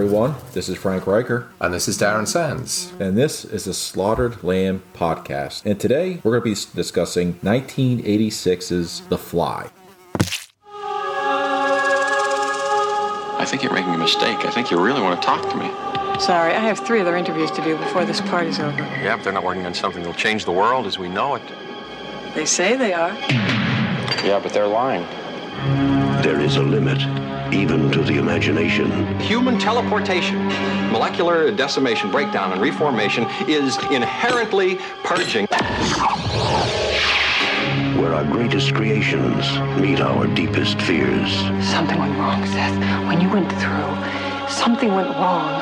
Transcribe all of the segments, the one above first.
everyone. This is Frank Riker. And this is Darren Sands. And this is the Slaughtered Lamb podcast. And today we're going to be discussing 1986's The Fly. I think you're making a mistake. I think you really want to talk to me. Sorry, I have three other interviews to do before this party's over. Yeah, but they're not working on something that'll change the world as we know it. They say they are. Yeah, but they're lying. There is a limit, even to the imagination. Human teleportation, molecular decimation, breakdown, and reformation is inherently purging. Where our greatest creations meet our deepest fears. Something went wrong, Seth. When you went through, something went wrong.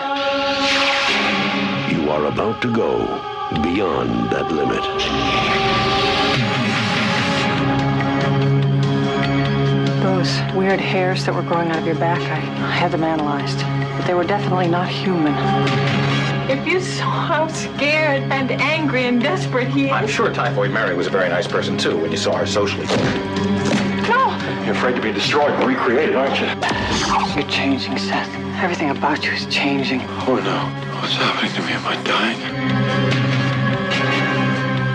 You are about to go beyond that limit. Those weird hairs that were growing out of your back, I, I had them analyzed. But they were definitely not human. If you saw how scared and angry and desperate he is. I'm sure Typhoid Mary was a very nice person too when you saw her socially. No! You're afraid to be destroyed and recreated, aren't you? You're changing, Seth. Everything about you is changing. Oh no. What's happening to me? Am I dying?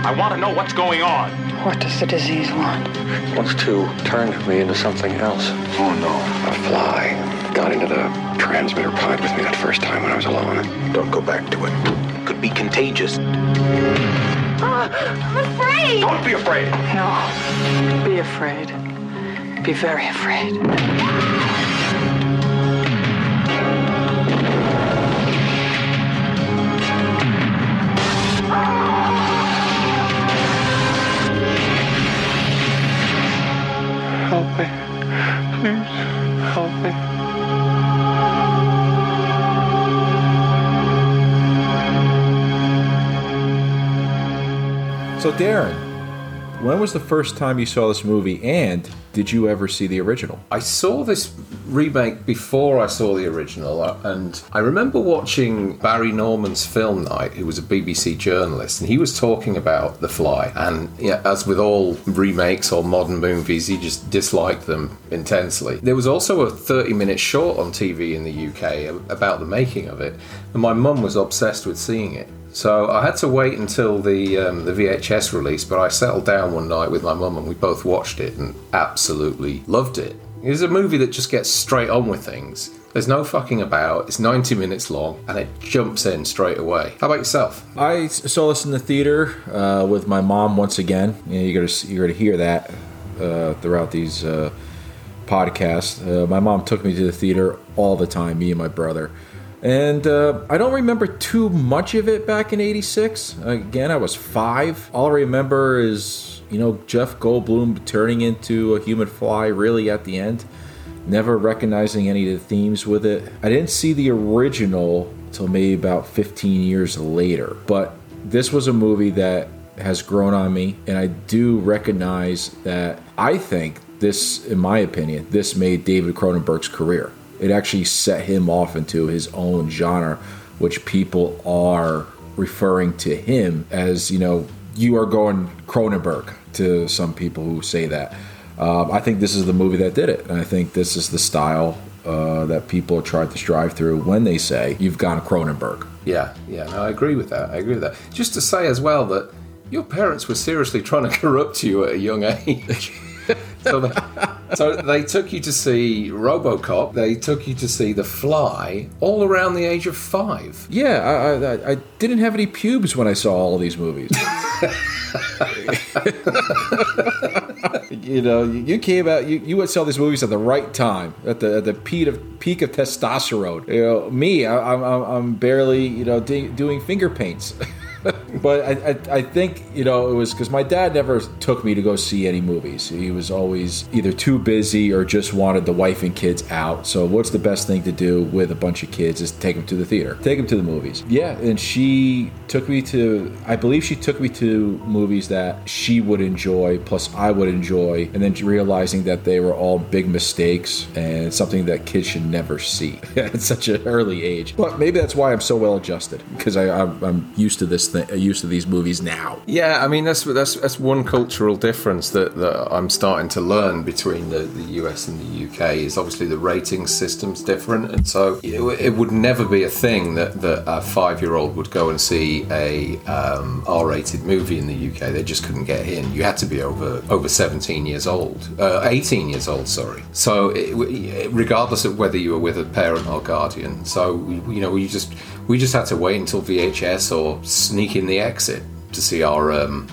I want to know what's going on. What does the disease want? Wants to turn me into something else. Oh no. A fly got into the transmitter pod with me that first time when I was alone. Don't go back to it. Could be contagious. Ah, I'm afraid! Don't be afraid. No. Be afraid. Be very afraid. So, Darren, when was the first time you saw this movie and did you ever see the original? I saw this remake before I saw the original, uh, and I remember watching Barry Norman's film night, who was a BBC journalist, and he was talking about The Fly. And yeah, as with all remakes or modern movies, he just disliked them intensely. There was also a 30 minute short on TV in the UK about the making of it, and my mum was obsessed with seeing it. So I had to wait until the um, the VHS release, but I settled down one night with my mum and we both watched it and absolutely loved it. It's a movie that just gets straight on with things. There's no fucking about. It's 90 minutes long and it jumps in straight away. How about yourself? I saw this in the theater uh, with my mom once again. You know, you're to you're to hear that uh, throughout these uh, podcasts. Uh, my mom took me to the theater all the time, me and my brother. And uh, I don't remember too much of it back in '86. Again, I was five. All I remember is, you know, Jeff Goldblum turning into a human fly really at the end. Never recognizing any of the themes with it. I didn't see the original till maybe about 15 years later. But this was a movie that has grown on me, and I do recognize that I think this, in my opinion, this made David Cronenberg's career it actually set him off into his own genre, which people are referring to him as, you know, you are going Cronenberg to some people who say that. Um, I think this is the movie that did it. And I think this is the style uh, that people try to strive through when they say you've gone Cronenberg. Yeah, yeah, no, I agree with that. I agree with that. Just to say as well that your parents were seriously trying to corrupt you at a young age. so, they, so they took you to see RoboCop. They took you to see The Fly, all around the age of five. Yeah, I, I, I didn't have any pubes when I saw all of these movies. you know, you came out. You, you would sell these movies at the right time, at the at the peak of peak of testosterone. You know, me, I, I'm I'm barely you know doing finger paints. but I, I, I, think you know it was because my dad never took me to go see any movies. He was always either too busy or just wanted the wife and kids out. So what's the best thing to do with a bunch of kids is take them to the theater, take them to the movies. Yeah, and she took me to. I believe she took me to movies that she would enjoy, plus I would enjoy, and then realizing that they were all big mistakes and something that kids should never see at such an early age. But maybe that's why I'm so well adjusted because I'm, I'm used to this th- used to these movies now. Yeah, I mean that's that's that's one cultural difference that, that I'm starting to learn between the, the US and the UK is obviously the rating system's different, and so it, it would never be a thing that, that a five year old would go and see a um, R-rated movie in the UK. They just couldn't get in. You had to be over over 17 years old, uh, 18 years old, sorry. So it, regardless of whether you were with a parent or guardian, so you know you just we just had to wait until VHS or sneak in the exit to see our um,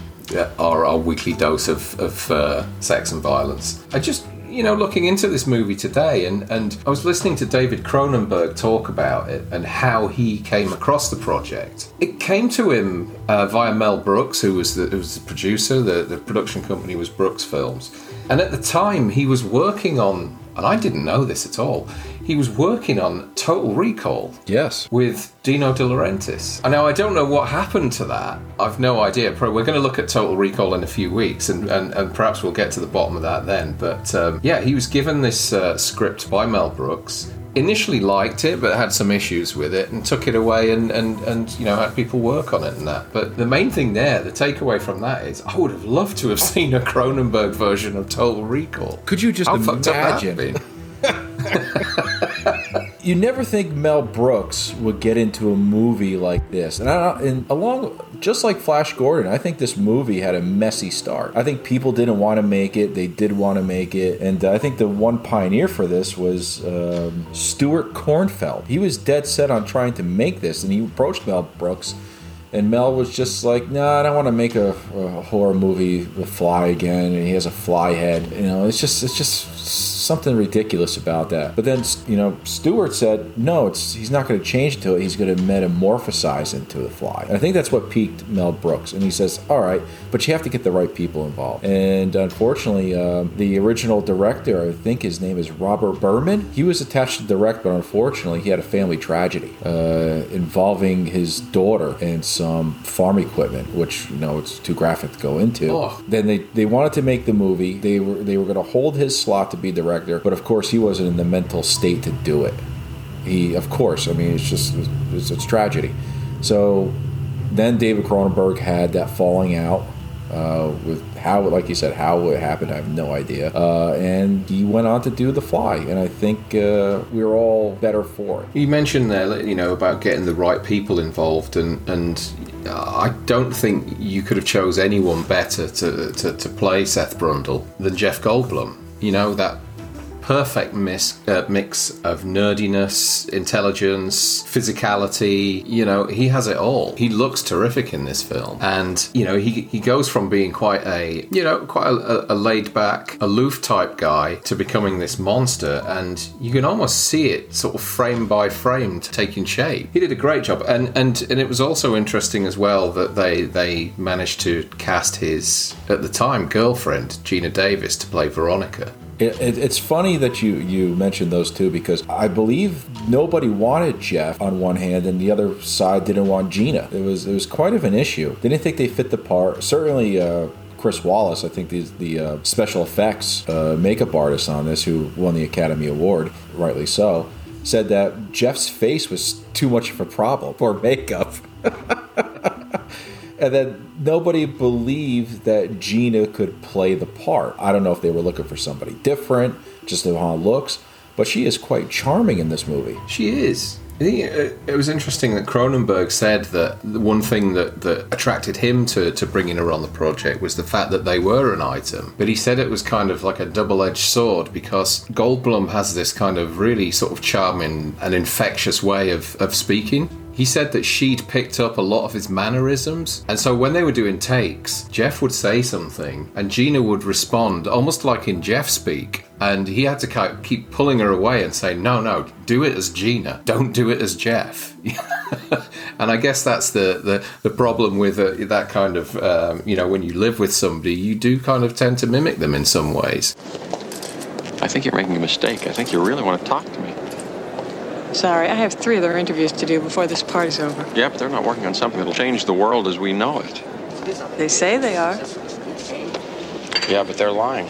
our, our weekly dose of, of uh, sex and violence. I just you know, looking into this movie today, and, and I was listening to David Cronenberg talk about it and how he came across the project. It came to him uh, via Mel Brooks, who was the, who was the producer. The, the production company was Brooks Films. And at the time, he was working on, and I didn't know this at all, he was working on Total Recall. Yes. With Dino De Laurentiis. And now I don't know what happened to that. I've no idea. We're going to look at Total Recall in a few weeks, and, and, and perhaps we'll get to the bottom of that then. But um, yeah, he was given this uh, script by Mel Brooks. Initially liked it, but had some issues with it, and took it away and, and, and you know had people work on it and that. But the main thing there, the takeaway from that is, I would have loved to have seen a Cronenberg version of Total Recall. Could you just How fucked up that imagine? you never think Mel Brooks would get into a movie like this, and, I, and along just like Flash Gordon, I think this movie had a messy start. I think people didn't want to make it; they did want to make it, and I think the one pioneer for this was um, Stuart Cornfeld. He was dead set on trying to make this, and he approached Mel Brooks. And Mel was just like, "No, nah, I don't want to make a, a horror movie with Fly again." And he has a fly head. You know, it's just, it's just something ridiculous about that. But then, you know, Stuart said, no, it's he's not going to change into it. He's going to metamorphosize into the fly. And I think that's what piqued Mel Brooks. And he says, all right, but you have to get the right people involved. And unfortunately, uh, the original director, I think his name is Robert Bierman, he was attached to direct, but unfortunately, he had a family tragedy uh, involving his daughter and some farm equipment, which, you know, it's too graphic to go into. Oh. Then they, they wanted to make the movie. They were, they were going to hold his slot to be director, but of course, he wasn't in the mental state to do it. He, of course, I mean, it's just, it's, it's tragedy. So then David Cronenberg had that falling out uh, with how, like you said, how it happened. I have no idea. Uh, and he went on to do The Fly, and I think uh, we are all better for it. You mentioned there, you know, about getting the right people involved, and and I don't think you could have chose anyone better to to, to play Seth Brundle than Jeff Goldblum. You know that perfect mix, uh, mix of nerdiness, intelligence, physicality. You know, he has it all. He looks terrific in this film, and you know, he he goes from being quite a you know quite a, a laid back, aloof type guy to becoming this monster, and you can almost see it sort of frame by frame taking shape. He did a great job, and and and it was also interesting as well that they they managed to cast his at the time girlfriend Geena Davis to play Veronica. It, it, it's funny that you you mentioned those two because I believe nobody wanted Jeff on one hand and the other side didn't want Geena. It was it was quite of an issue. They didn't think they fit the part. Certainly. Uh, Chris Walas, I think the, the uh, special effects uh, makeup artist on this, who won the Academy Award, rightly so, said that Jeff's face was too much of a problem for makeup. and then nobody believed that Geena could play the part. I don't know if they were looking for somebody different, just on looks, but she is quite charming in this movie. She is. I think it, it was interesting that Cronenberg said that the one thing that, that attracted him to, to bringing her on the project was the fact that they were an item. But he said it was kind of like a double edged sword because Goldblum has this kind of really sort of charming and infectious way of, of speaking. He said that she'd picked up a lot of his mannerisms, and so when they were doing takes, Jeff would say something, and Geena would respond almost like in Jeff speak, and he had to keep pulling her away and say, "No, no, do it as Geena. Don't do it as Jeff." and I guess that's the the, the problem with uh, that kind of um, you know when you live with somebody, you do kind of tend to mimic them in some ways. I think you're making a mistake. I think you really want to talk to me. Sorry, I have three other interviews to do before this party's over. Yeah, but they're not working on something that'll change the world as we know it. They say they are. Yeah, but they're lying.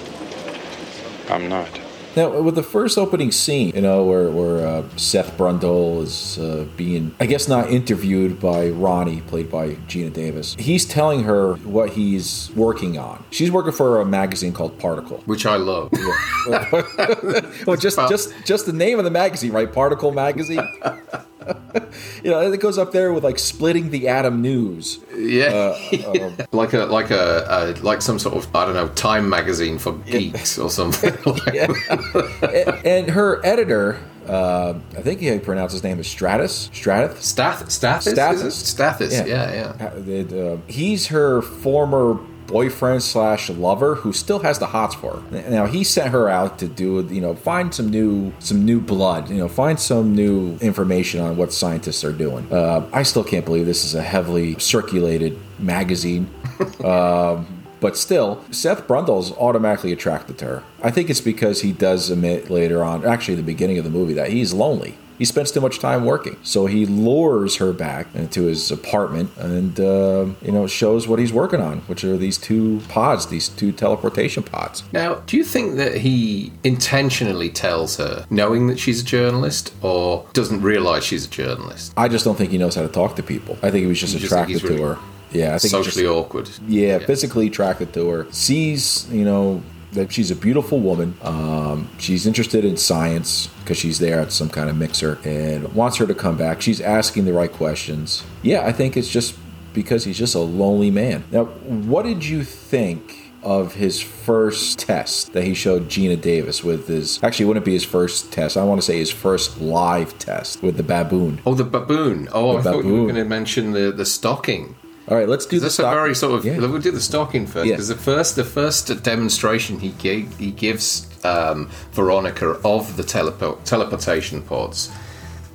I'm not. Now, with the first opening scene, you know, where, where uh, Seth Brundle is uh, being, I guess, not interviewed by Ronnie, played by Geena Davis, he's telling her what he's working on. She's working for a magazine called Particle. which I love. Well, just just just the name of the magazine, right? Particle magazine. you know, it goes up there with like splitting the atom news. Yeah, um, like a like a, a like some sort of I don't know Time magazine for geeks or something. and, her editor, uh, I think he pronounced his name is Stratus. Stratus. Stath Stathis Stathis. Stathis yeah yeah, Uh, uh, he's her former boyfriend slash lover who still has the hots for her. Now he sent her out to do you know find some new some new blood you know find some new information on what scientists are doing. Uh, I still can't believe this is a heavily circulated magazine. um, but still, Seth Brundle's automatically attracted to her. I think it's because he does admit later on, actually, the beginning of the movie, that he's lonely. He spends too much time working, so he lures her back into his apartment and uh, you know shows what he's working on, which are these two pods, these two teleportation pods. Now, do you think that he intentionally tells her, knowing that she's a journalist, or doesn't realize she's a journalist? I just don't think he knows how to talk to people. I think he was just You just think attracted he's to really her. Yeah, I think he just- Socially awkward. yeah, physically attracted to her. Sees, you know, that she's a beautiful woman. Um, she's interested in science because she's there at some kind of mixer and wants her to come back. She's asking the right questions. Yeah, I think it's just because he's just a lonely man. Now, what did you think? Of his first test that he showed Geena Davis with his actually wouldn't be his first test. I want to say his first live test with the baboon. Oh, the baboon. Oh, The I thought you were going to mention the the stocking. All right, let's do the That's a stock- very sort of. Yeah. We'll do the stocking first Yeah. because the first the first demonstration he gave, he gives um, Veronica of the telepo- teleportation pods.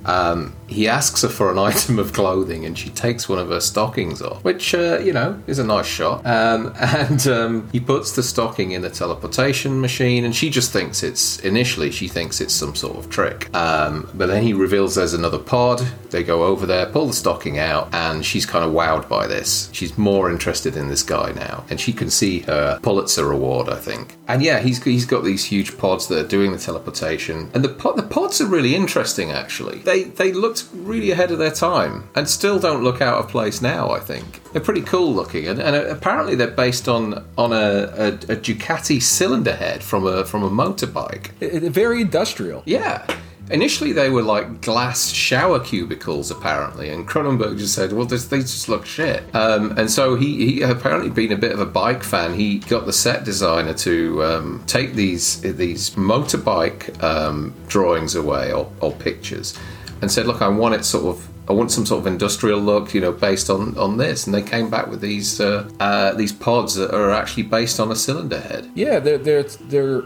Um, he asks her for an item of clothing, and she takes one of her stockings off, which uh, you know is a nice shot. Um, and um, he puts the stocking in the teleportation machine, and she just thinks it's initially she thinks it's some sort of trick. Um, but then he reveals there's another pod. They go over there, pull the stocking out, and she's kind of wowed by this. She's more interested in this guy now, and she can see her Pulitzer Award, I think. And yeah, he's he's got these huge pods that are doing the teleportation, and the the pods are really interesting. Actually, they they looked really ahead of their time, and still don't look out of place now. I think they're pretty cool looking, and, and apparently they're based on on a, a, a Ducati cylinder head from a from a motorbike. It- it- very industrial. Yeah. Initially, they were like glass shower cubicles, apparently, and Cronenberg just said, "Well, this, they just look shit." Um, and so he, he apparently, being a bit of a bike fan, he got the set designer to um, take these these motorbike um, drawings away or, or pictures, and said, "Look, I want it sort of." I want some sort of industrial look, you know, based on, on this, and they came back with these uh, uh, these pods that are actually based on a cylinder head. Yeah, they're they're they're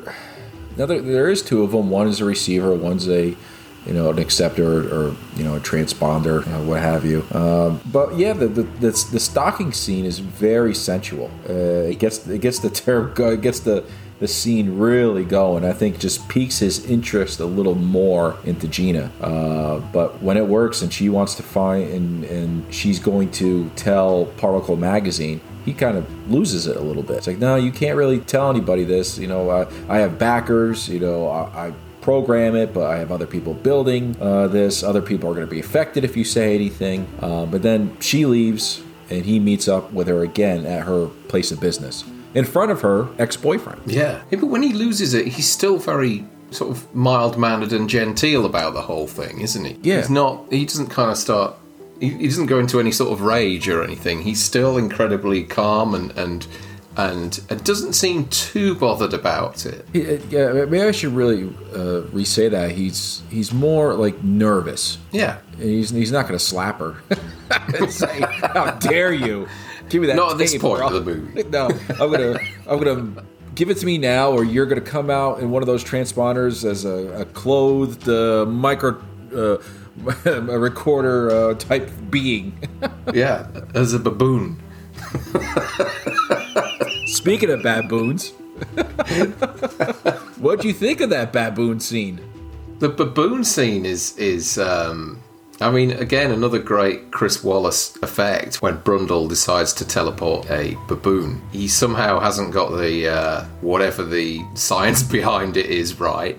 now there, there is two of them. One is a receiver. One's a you know an acceptor or, you know a transponder, you know, what have you. Um, but yeah, the, the the the stocking scene is very sensual. Uh, it gets it gets the term it gets the the scene really going. I think just piques his interest a little more into Geena. Uh, but when it works and she wants to find and and she's going to tell Particle Magazine he kind of loses it a little bit. It's like, no, you can't really tell anybody this. You know, I, I have backers. You know, I, I program it, but I have other people building uh, this. Other people are going to be affected if you say anything. Uh, but then she leaves, and he meets up with her again at her place of business in front of her ex-boyfriend. Yeah. yeah, but when he loses it, he's still very sort of mild-mannered and genteel about the whole thing, isn't he? Yeah. He's not. He doesn't kind of start. He, he doesn't go into any sort of rage or anything. He's still incredibly calm and and and it doesn't seem too bothered about it. He- uh, Yeah, maybe I should really uh, re-say that. He's he's more like nervous. Yeah. He's, he's not going to slap her and say, "How dare you? Give me that." Not at this point of the movie. No, I'm gonna I'm gonna give it to me now, or you're gonna come out in one of those transponders as a, a clothed uh, micro uh, a recorder uh, type being. Yeah, as a baboon. Speaking of baboons, what do you think of that baboon scene? The baboon scene is is um, I mean, again, another great Chris Walas effect when Brundle decides to teleport a baboon. He somehow hasn't got the uh, whatever the science behind it is right,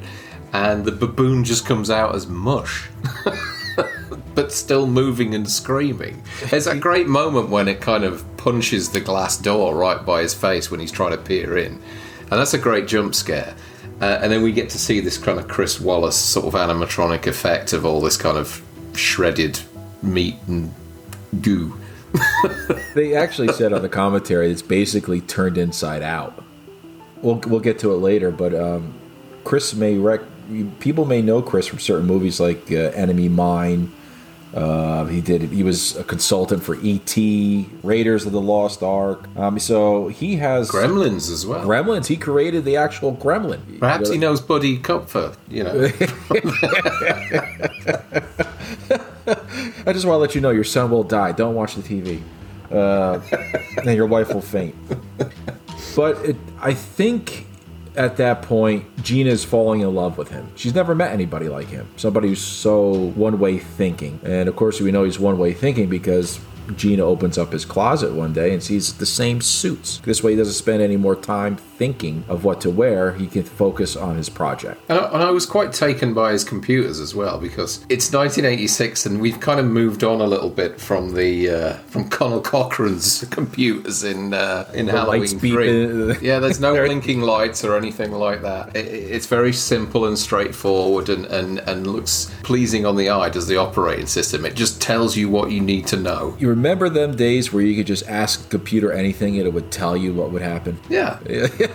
and the baboon just comes out as mush. but still moving and screaming. There's a great moment when it kind of punches the glass door right by his face when he's trying to peer in. And that's a great jump scare. Uh, and then we get to see this kind of Chris Walas sort of animatronic effect of all this kind of shredded meat and goo. They actually said on the commentary it's basically turned inside out. We'll we'll get to it later, but um, Chris may rec- people may know Chris from certain movies like uh, Enemy Mine. Uh, he did. He was a consultant for E.T., Raiders of the Lost Ark. Um, so he has Gremlins as well. Gremlins. He created the actual Gremlin. Perhaps he knows Buddy Kupfer, you know. I just want to let you know your son will die. Don't watch the TV. Uh, and your wife will faint. But it, I think at that point, Geena's falling in love with him. She's never met anybody like him. Somebody who's so one way thinking. And of course, we know he's one way thinking because Geena opens up his closet one day and sees the same suits. This way, he doesn't spend any more time thinking of what to wear. He can focus on his project. And I, and I was quite taken by his computers as well because it's 1986 and we've kind of moved on a little bit from the uh, from Conal Cochran's computers in uh, in The Halloween three. in- yeah, there's no blinking lights or anything like that. It, it's very simple and straightforward and, and and looks pleasing on the eye. Does the operating system? It just tells you what you need to know. You remember them days where you could just ask computer anything and it would tell you what would happen? Yeah, yeah,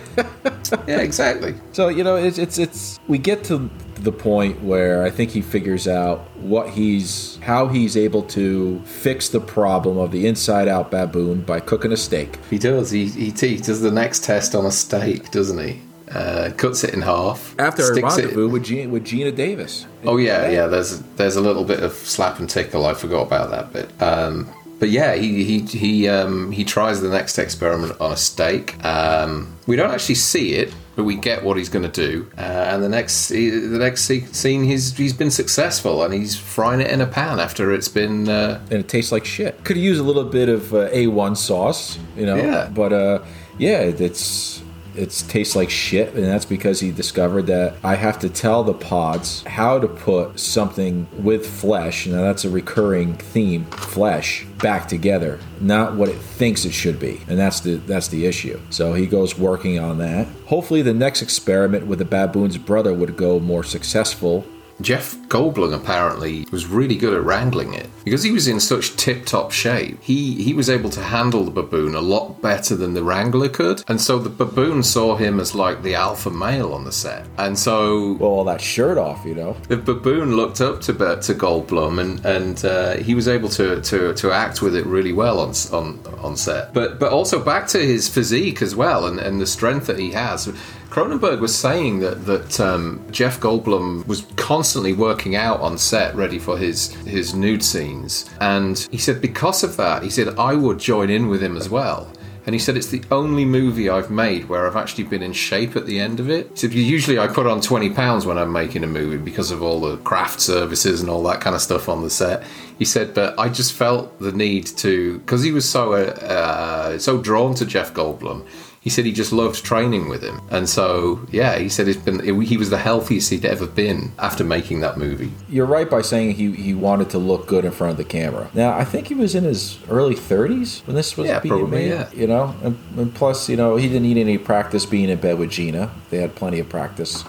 exactly. So you know, it's it's it's we get to the point where I think he figures out what he's how he's able to fix the problem of the inside out baboon by cooking a steak. He does. He, he, he does the next test on a steak, doesn't he? Uh, cuts it in half. After a sticks it- rendezvous with Geena, with Geena Davis. Oh yeah, yeah. There's there's a little bit of slap and tickle. I forgot about that bit. Um, but yeah, he he he um, he tries the next experiment on a steak. Um, we don't actually see it, but we get what he's going to do. Uh, and the next the next scene, he's he's been successful and he's frying it in a pan after it's been. Uh, and it tastes like shit. Could use a little bit of uh, A1 sauce, you know. Yeah. But uh, yeah, it's it tastes like shit, and that's because he discovered that I have to tell the pods how to put something with flesh. Now that's a recurring theme: flesh back together, not what it thinks it should be, and that's the that's the issue. So he goes working on that. Hopefully, the next experiment with the baboon's brother would go more successful. Jeff Goldblum apparently was really good at wrangling it because he was in such tip-top shape. He he was able to handle the baboon a lot better than the wrangler could, and so the baboon saw him as like the alpha male on the set. And so Well, all that shirt off, you know. the baboon looked up to to Goldblum, and and uh, he was able to, to to act with it really well on on on set. But but also back to his physique as well, and, and the strength that he has. Cronenberg was saying that that um, Jeff Goldblum was constantly working out on set, ready for his his nude scenes, and he said because of that, he said I would join in with him as well. And he said it's the only movie I've made where I've actually been in shape at the end of it. He said usually I put on 20 pounds when I'm making a movie because of all the craft services and all that kind of stuff on the set. He said, but I just felt the need to because he was so uh, uh, so drawn to Jeff Goldblum. He said he just loved training with him, and so yeah, he said it's been he was the healthiest he'd ever been after making that movie. You're right by saying he, he wanted to look good in front of the camera. Now, I think he was in his early 30s when this was Yeah, being probably, made. yeah. You know, and, and plus, you know, he didn't need any practice being in bed with Geena. They had plenty of practice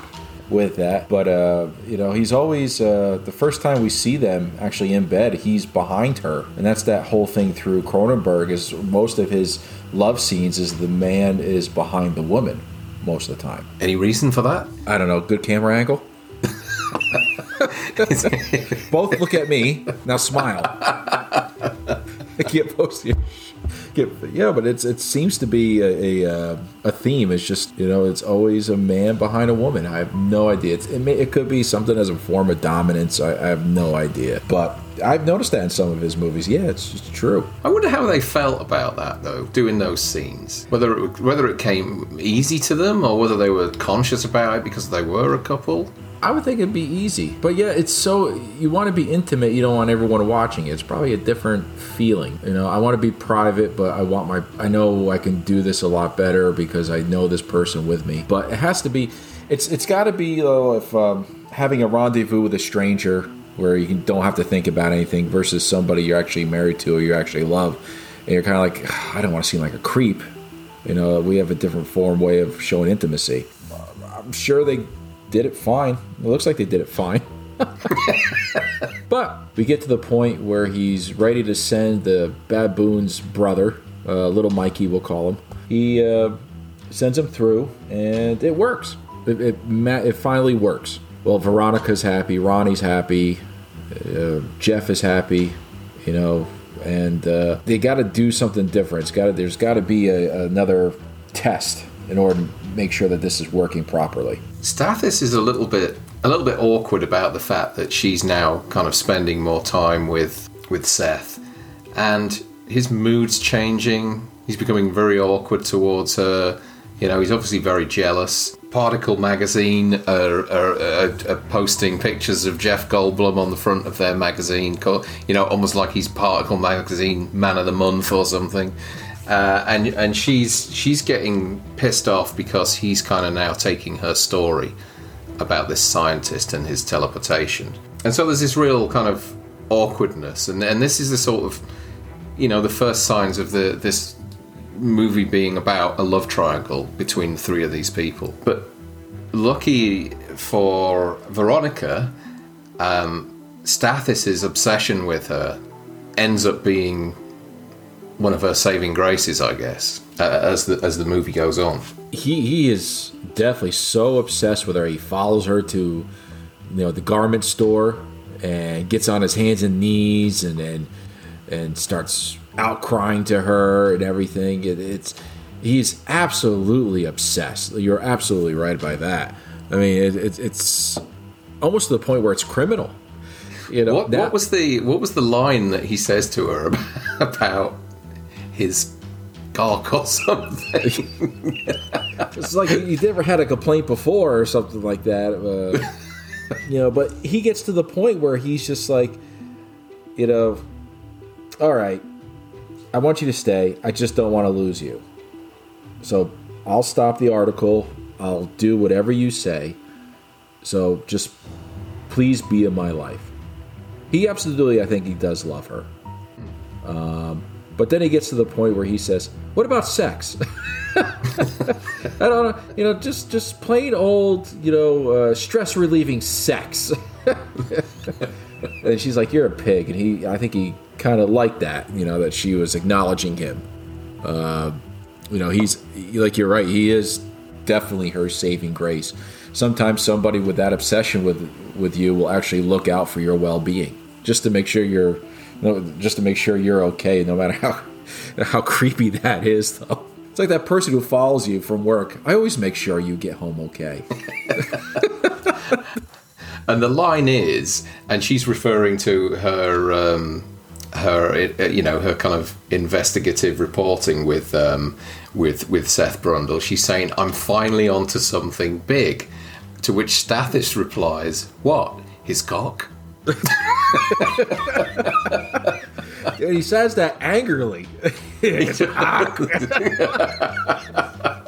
with that. But uh, you know, he's always uh, the first time we see them actually in bed, he's behind her, and that's that whole thing through Cronenberg. Is most of his love scenes is the man is behind the woman most of the time. Any reason for that? I don't know, good camera angle. Both look at me now. Smile. I can't post you. Yeah, but it's it seems to be a a, uh, a theme. It's just you know it's always a man behind a woman. I have no idea. It's, it may, it could be something as a form of dominance. I, I have no idea. But I've noticed that in some of his movies. Yeah, it's just true. I wonder how they felt about that though, doing those scenes. Whether it, whether it came easy to them or whether they were conscious about it because they were a couple. I would think it'd be easy. But yeah, it's so you want to be intimate. You don't want everyone watching it. It's probably a different feeling. You know, I want to be private, but I want my. I know I can do this a lot better because I know this person with me. But it has to be. It's it's got to be though if um, having a rendezvous with a stranger where you don't have to think about anything versus somebody you're actually married to or you actually love, and you're kind of like, I don't want to seem like a creep. You know, we have a different form way of showing intimacy. I'm sure they did it fine. It looks like they did it fine. but we get to the point where he's ready to send the baboon's brother, uh, little Mikey, we'll call him. He uh, sends him through, and it works. It, it, it finally works. Well, Veronica's happy, Ronnie's happy, uh, Jeff is happy, you know, and uh, they got to do something different. Got there's got to be a, another test in order to make sure that this is working properly. Stathis is a little bit a little bit awkward about the fact that she's now kind of spending more time with with Seth, and his mood's changing. He's becoming very awkward towards her. You know, he's obviously very jealous. Particle magazine are, are, are, are, posting pictures of Jeff Goldblum on the front of their magazine. You know, almost like he's Particle magazine man of the month or something. Uh, and and she's she's getting pissed off because he's kind of now taking her story about this scientist and his teleportation. And so there's this real kind of awkwardness, and and this is the sort of you know the first signs of the this movie being about a love triangle between three of these people. But lucky for Veronica, um, Stathis's obsession with her ends up being one of her saving graces, I guess, uh, as the as the movie goes on. He he is definitely so obsessed with her. He follows her to, you know, the garment store and gets on his hands and knees and and and starts out crying to her and everything. It, it's he's absolutely obsessed. You're absolutely right by that. I mean, it, it, it's almost to the point where it's criminal. You know, what, what, was the what was the line that he says to her about, his cock or something? it's like you never had a complaint before or something like that. Uh, you know, but he gets to the point where he's just like, you know, all right, I want you to stay. I just don't want to lose you. So I'll stop the article. I'll do whatever you say. So just please be in my life. He absolutely, I think he does love her. Um, but then he gets to the point where he says, "What about sex?" I don't know, you know, just just plain old, you know, uh, stress relieving sex. and she's like, "You're a pig," and he, I think he kind of like that, you know, that she was acknowledging him. Uh, you know, he's like you're right. He is definitely her saving grace. Sometimes somebody with that obsession with with you will actually look out for your well being, just to make sure you're, you know, just to make sure you're okay, no matter how how creepy that is, though. It's like that person who follows you from work. I always make sure you get home okay. and the line is, and she's referring to her. Um, her you know her kind of investigative reporting with um, with with Seth Brundle. She's saying, "I'm finally onto something big." To which Stathis replies, "What? His cock?" he says that angrily.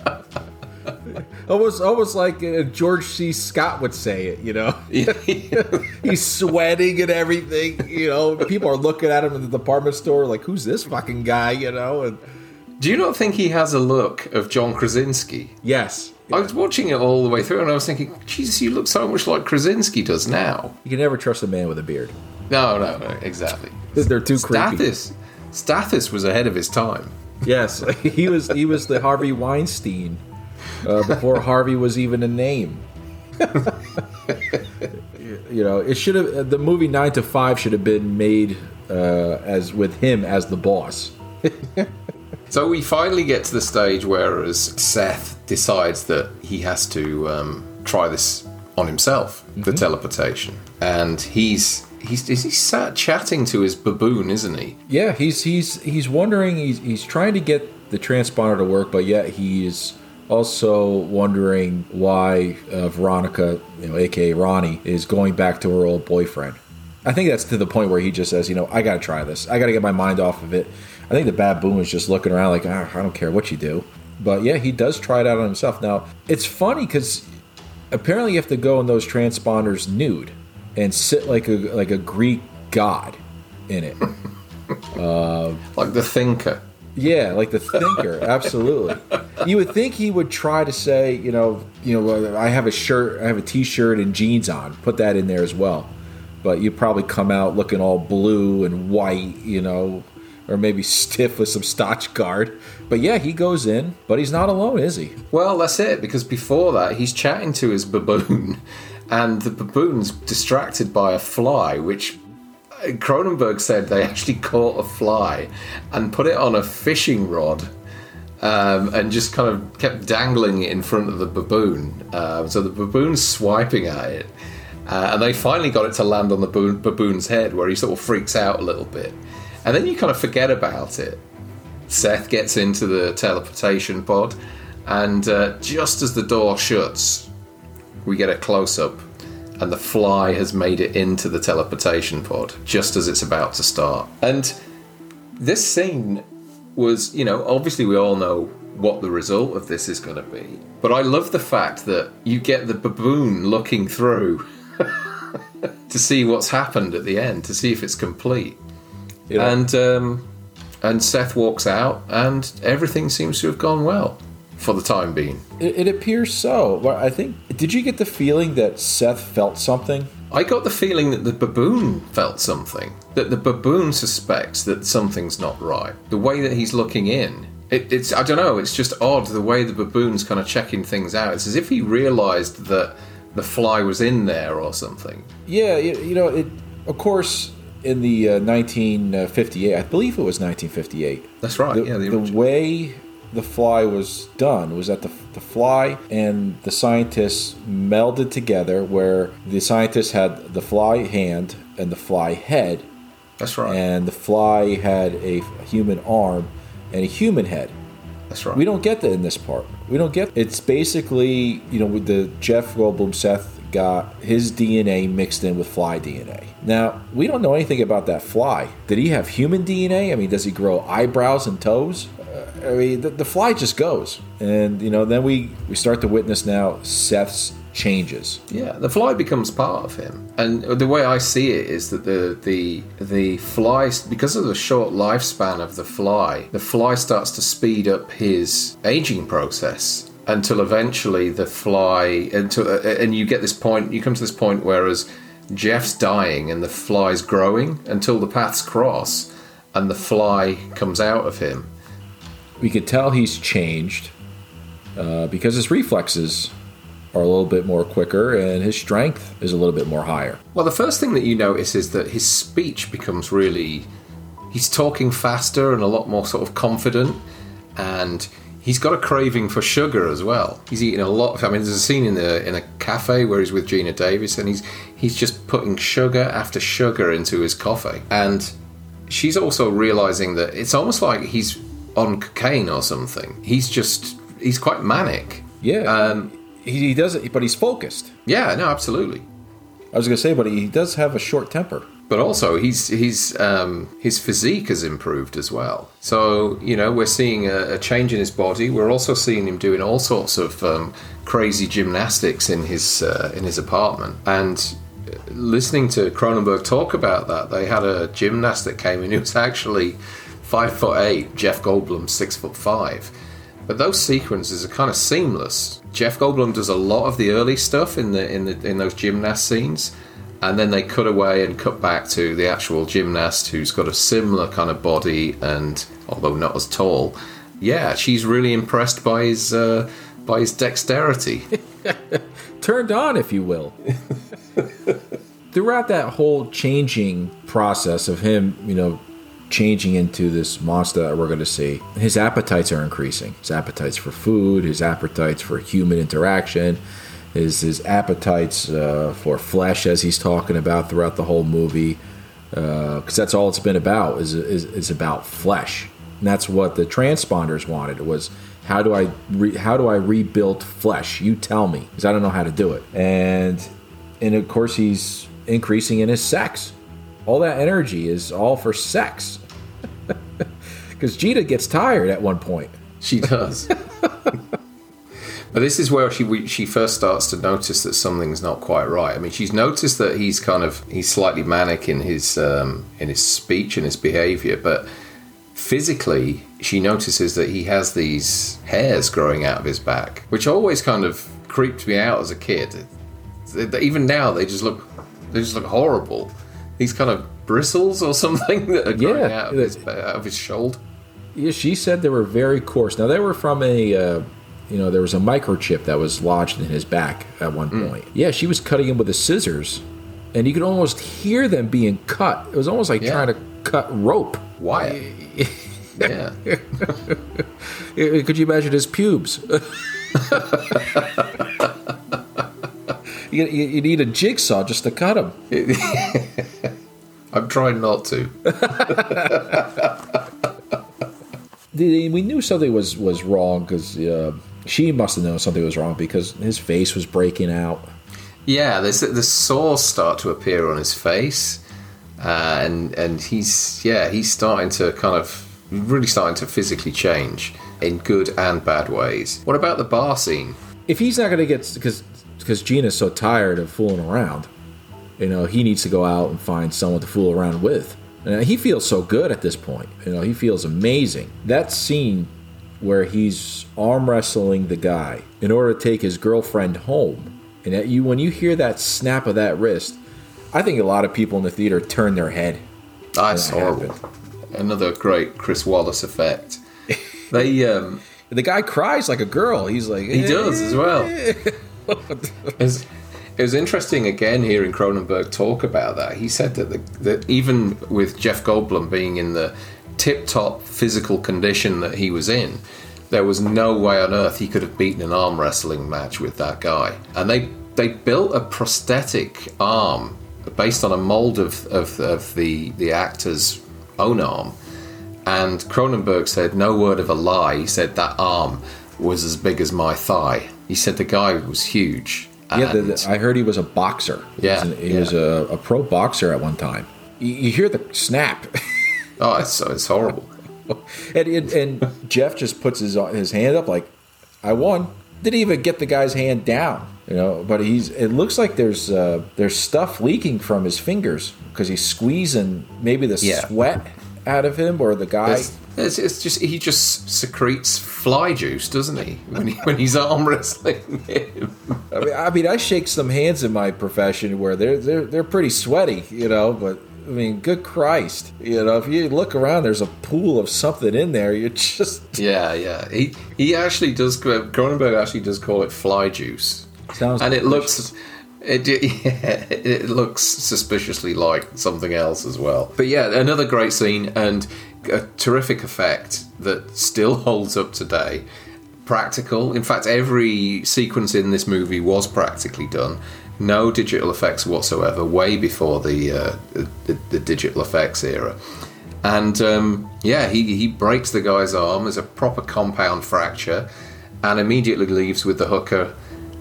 almost, almost like uh, George C. Scott would say it. You know, he's sweating and everything. You know, people are looking at him in the department store like, "Who's this fucking guy?" You know. And do you not think he has a look of John Krasinski? Yes. I was watching it all the way through, and I was thinking, Jesus, you look so much like Krasinski does now. You can never trust a man with a beard. No, no, no exactly. They're too creepy. Stathis, Stathis was ahead of his time. Yes, he was. He was the Harvey Weinstein uh, before Harvey was even a name. you know, it should have the movie Nine to Five should have been made uh, as with him as the boss. so we finally get to the stage where as Seth decides that he has to um, try this on himself, mm-hmm. the teleportation, and he's he's is he sat chatting to his baboon, isn't he? Yeah, he's he's he's wondering. He's he's trying to get the transponder to work, but yet he's Also wondering why uh, Veronica, you know, aka Ronnie, is going back to her old boyfriend. I think that's to the point where he just says, you know, I got to try this. I got to get my mind off of it. I think the baboon is just looking around like, ah, I don't care what you do. But yeah, he does try it out on himself. Now, it's funny because apparently you have to go in those transponders nude and sit like a like a Greek god in it. uh, Like the thinker. Yeah, like the thinker, absolutely. You would think he would try to say, you know, you know, I have a shirt, I have a t-shirt and jeans on. Put that in there as well. But you probably come out looking all blue and white, you know, or maybe stiff with some Scotch guard. But yeah, he goes in, but he's not alone, is he? Well, that's it, because before that, he's chatting to his baboon, and the baboon's distracted by a fly, which Cronenberg said they actually caught a fly and put it on a fishing rod. Um, and just kind of kept dangling it in front of the baboon. Uh, so the baboon's swiping at it. Uh, and they finally got it to land on the boo- baboon's head, where he sort of freaks out a little bit. And then you kind of forget about it. Seth gets into the teleportation pod, and uh, just as the door shuts, we get a close up, and the fly has made it into the teleportation pod just as it's about to start. And this scene was, you know, obviously we all know what the result of this is going to be, but I love the fact that you get the baboon looking through to see what's happened at the end, to see if it's complete. Yeah. And um, and Seth walks out, and everything seems to have gone well for the time being. It, it appears so. I think, did you get the feeling that Seth felt something? I got the feeling that the baboon felt something. That the baboon suspects that something's not right. The way that he's looking in, it, it's I don't know. It's just odd the way the baboon's kind of checking things out. It's as if he realised that the fly was in there or something. Yeah, you, you know, it. Of course, in the uh, 1958, I believe it was 1958. That's right. The, yeah, the the way the fly was done was that the, the fly and the scientists melded together, where the scientists had the fly hand and the fly head, That's right. and the fly had a human arm and a human head. That's right. We don't get that in this part. We don't get. It's basically you know with the Jeff Goldblum Seth got his DNA mixed in with fly DNA. Now we don't know anything about that fly. Did he have human DNA? I mean, does he grow eyebrows and toes? I mean, the, the fly just goes, and you know then we we start to witness now Seth's changes. Yeah, the fly becomes part of him, and the way I see it is that the the the fly, because of the short lifespan of the fly, the fly starts to speed up his aging process until eventually the fly until uh, and you get this point, you come to this point whereas Jeff's dying and the fly's growing until the paths cross, and the fly comes out of him. We could tell he's changed uh, because his reflexes are a little bit more quicker and his strength is a little bit more higher. Well, the first thing that you notice is that his speech becomes really. He's talking faster and a lot more sort of confident, and he's got a craving for sugar as well. He's eating a lot. I mean, there's a scene in the in a cafe where he's with Geena Davis, and he's he's just putting sugar after sugar into his coffee, and she's also realizing that it's almost like he's on cocaine or something. He's just he's quite manic. Yeah, Um, he, he does it, but he's focused. yeah, no, absolutely. I was going to say, but he does have a short temper. but also he's he's um, his physique has improved as well. So you know we're seeing a, a change in his body. We're also seeing him doing all sorts of um, crazy gymnastics in his uh, in his apartment and. uh, Listening to Cronenberg talk about that, they had a gymnast that came in who was actually five foot eight. Jeff Goldblum six foot five, but those sequences are kind of seamless. Jeff Goldblum does a lot of the early stuff in the in the in those gymnast scenes, and then they cut away and cut back to the actual gymnast who's got a similar kind of body and although not as tall. Yeah, she's really impressed by his uh, by his dexterity. Turned on, if you will. Throughout that whole changing process of him, you know, changing into this monster we're going to see, his appetites are increasing. His appetites for food, his appetites for human interaction, his his appetites uh, for flesh, as he's talking about throughout the whole movie, because that's all it's been about is, is is about flesh. And that's what the transponders wanted was how do I re- how do I rebuild flesh? You tell me because I don't know how to do it. And and of course he's increasing in his sex. All that energy is all for sex. Because Gita gets tired at one point. She does. but this is where she she first starts to notice that something's not quite right. I mean, she's noticed that he's kind of he's slightly manic in his um, in his speech and his behaviour, but physically she notices that he has these hairs growing out of his back, which always kind of creeped me out as a kid. Even now, they just look they just look horrible. These kind of bristles or something that are growing Yeah, out of his, out of his shoulder. Yeah, she said they were very coarse. Now they were from a, uh, you know, there was a microchip that was lodged in his back at one point. Yeah, she was cutting him with the scissors, and you could almost hear them being cut. It was almost like Yeah. trying to cut rope. Why? yeah. Eh, Could you imagine his pubes? you, you, you need a jigsaw just to cut him. I'm trying not to. The- we knew something was was wrong because uh, she must have known something was wrong because his face was breaking out. Yeah, there's the sores start to appear on his face, uh, and and he's yeah he's starting to kind of really starting to physically change in good and bad ways. What about the bar scene? if he's not going to get because because Geena's so tired of fooling around, you know, he needs to go out and find someone to fool around with. And he feels so good at this point. You know, he feels amazing. That scene where he's arm wrestling the guy in order to take his girlfriend home, and that you when you hear that snap of that wrist, I think a lot of people in the theater turn their head. That's That horrible. happened. Another great Chris Walas effect. They um, The guy cries like a girl. He's like, He does as well. It was, interesting again hearing Cronenberg talk about that. He said that, the, that even with Jeff Goldblum being in the tip top physical condition that he was in, there was no way on earth he could have beaten an arm wrestling match with that guy. And they, they built a prosthetic arm based on a mold of, of, of the, the actor's own arm. And Cronenberg said, no word of a lie, he said that arm was as big as my thigh. He said the guy was huge. Yeah, the, the- I heard he was a boxer. He Yeah, was, an- he yeah. was a, a pro boxer at one time. You, you hear the snap, oh, it's, it's horrible. and, and and Jeff just puts his his hand up like, "I won." Didn't even get the guy's hand down, you know. But he's. It looks like there's uh, there's stuff leaking from his fingers because he's squeezing maybe the Yeah. sweat out of him or the guy. It's, it's, it's just he just secretes fly juice, doesn't he? When, he, when he's arm wrestling him. I mean, I mean, I shake some hands in my profession where they're they're they're pretty sweaty, you know. But I mean, good Christ, you know, if you look around, there's a pool of something in there. You're just Yeah, yeah. He he actually does. Cronenberg actually does call it fly juice, sounds and it looks. It, yeah, it looks suspiciously like something else as well. But yeah, another great scene and a terrific effect that still holds up today. Practical. In fact, every sequence in this movie was practically done. No digital effects whatsoever. Way before the uh, the, the digital effects era. And um, yeah, he, he breaks the guy's arm as a proper compound fracture and immediately leaves with the hooker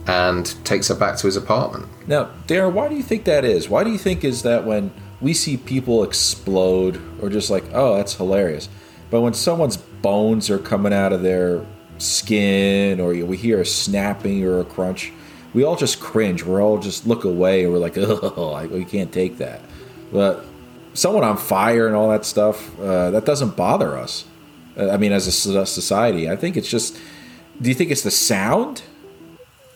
and takes her back to his apartment. Now, Darren, why do you think that is? Why do you think is that when we see people explode or just like, oh, that's hilarious, but when someone's bones are coming out of their skin or we hear a snapping or a crunch, we all just cringe. We're all just look away and we're like, oh, we can't take that. But someone on fire and all that stuff, uh, that doesn't bother us. Uh, I mean, as a society, I think it's just. Do you think it's the sound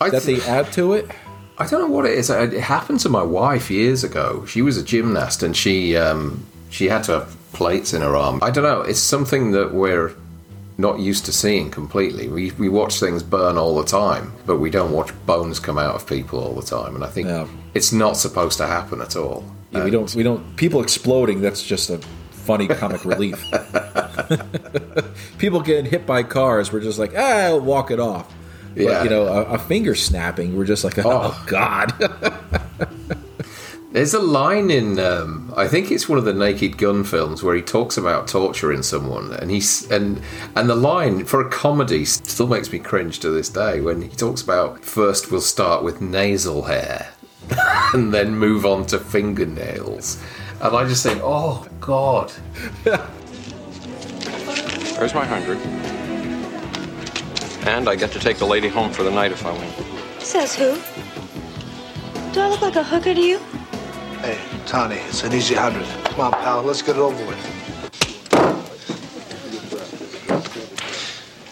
I, that they th- add to it? I don't know what it is. It happened to my wife years ago. She was a gymnast and she um, she had to have plates in her arm. I don't know. It's something that we're not used to seeing completely. We, we watch things burn all the time, but we don't watch bones come out of people all the time. And I think No. it's not supposed to happen at all. Yeah, we don't. We don't. People exploding. That's just a funny comic relief. people getting hit by cars. We're just like, ah, I'll walk it off. But, Yeah. you know, a, a finger snapping. We're just like, oh, Oh. god. There's a line in, um, I think it's one of the Naked Gun films where he talks about torturing someone, and he's and and the line for a comedy still makes me cringe to this day when he talks about first we'll start with nasal hair, and then move on to fingernails, and I just think, oh god, Where's my hundred. And I get to take the lady home for the night if I win. Says who? Do I look like a hooker to you? Hey, Tony, it's an easy hundred. Come on, pal, let's get it over with.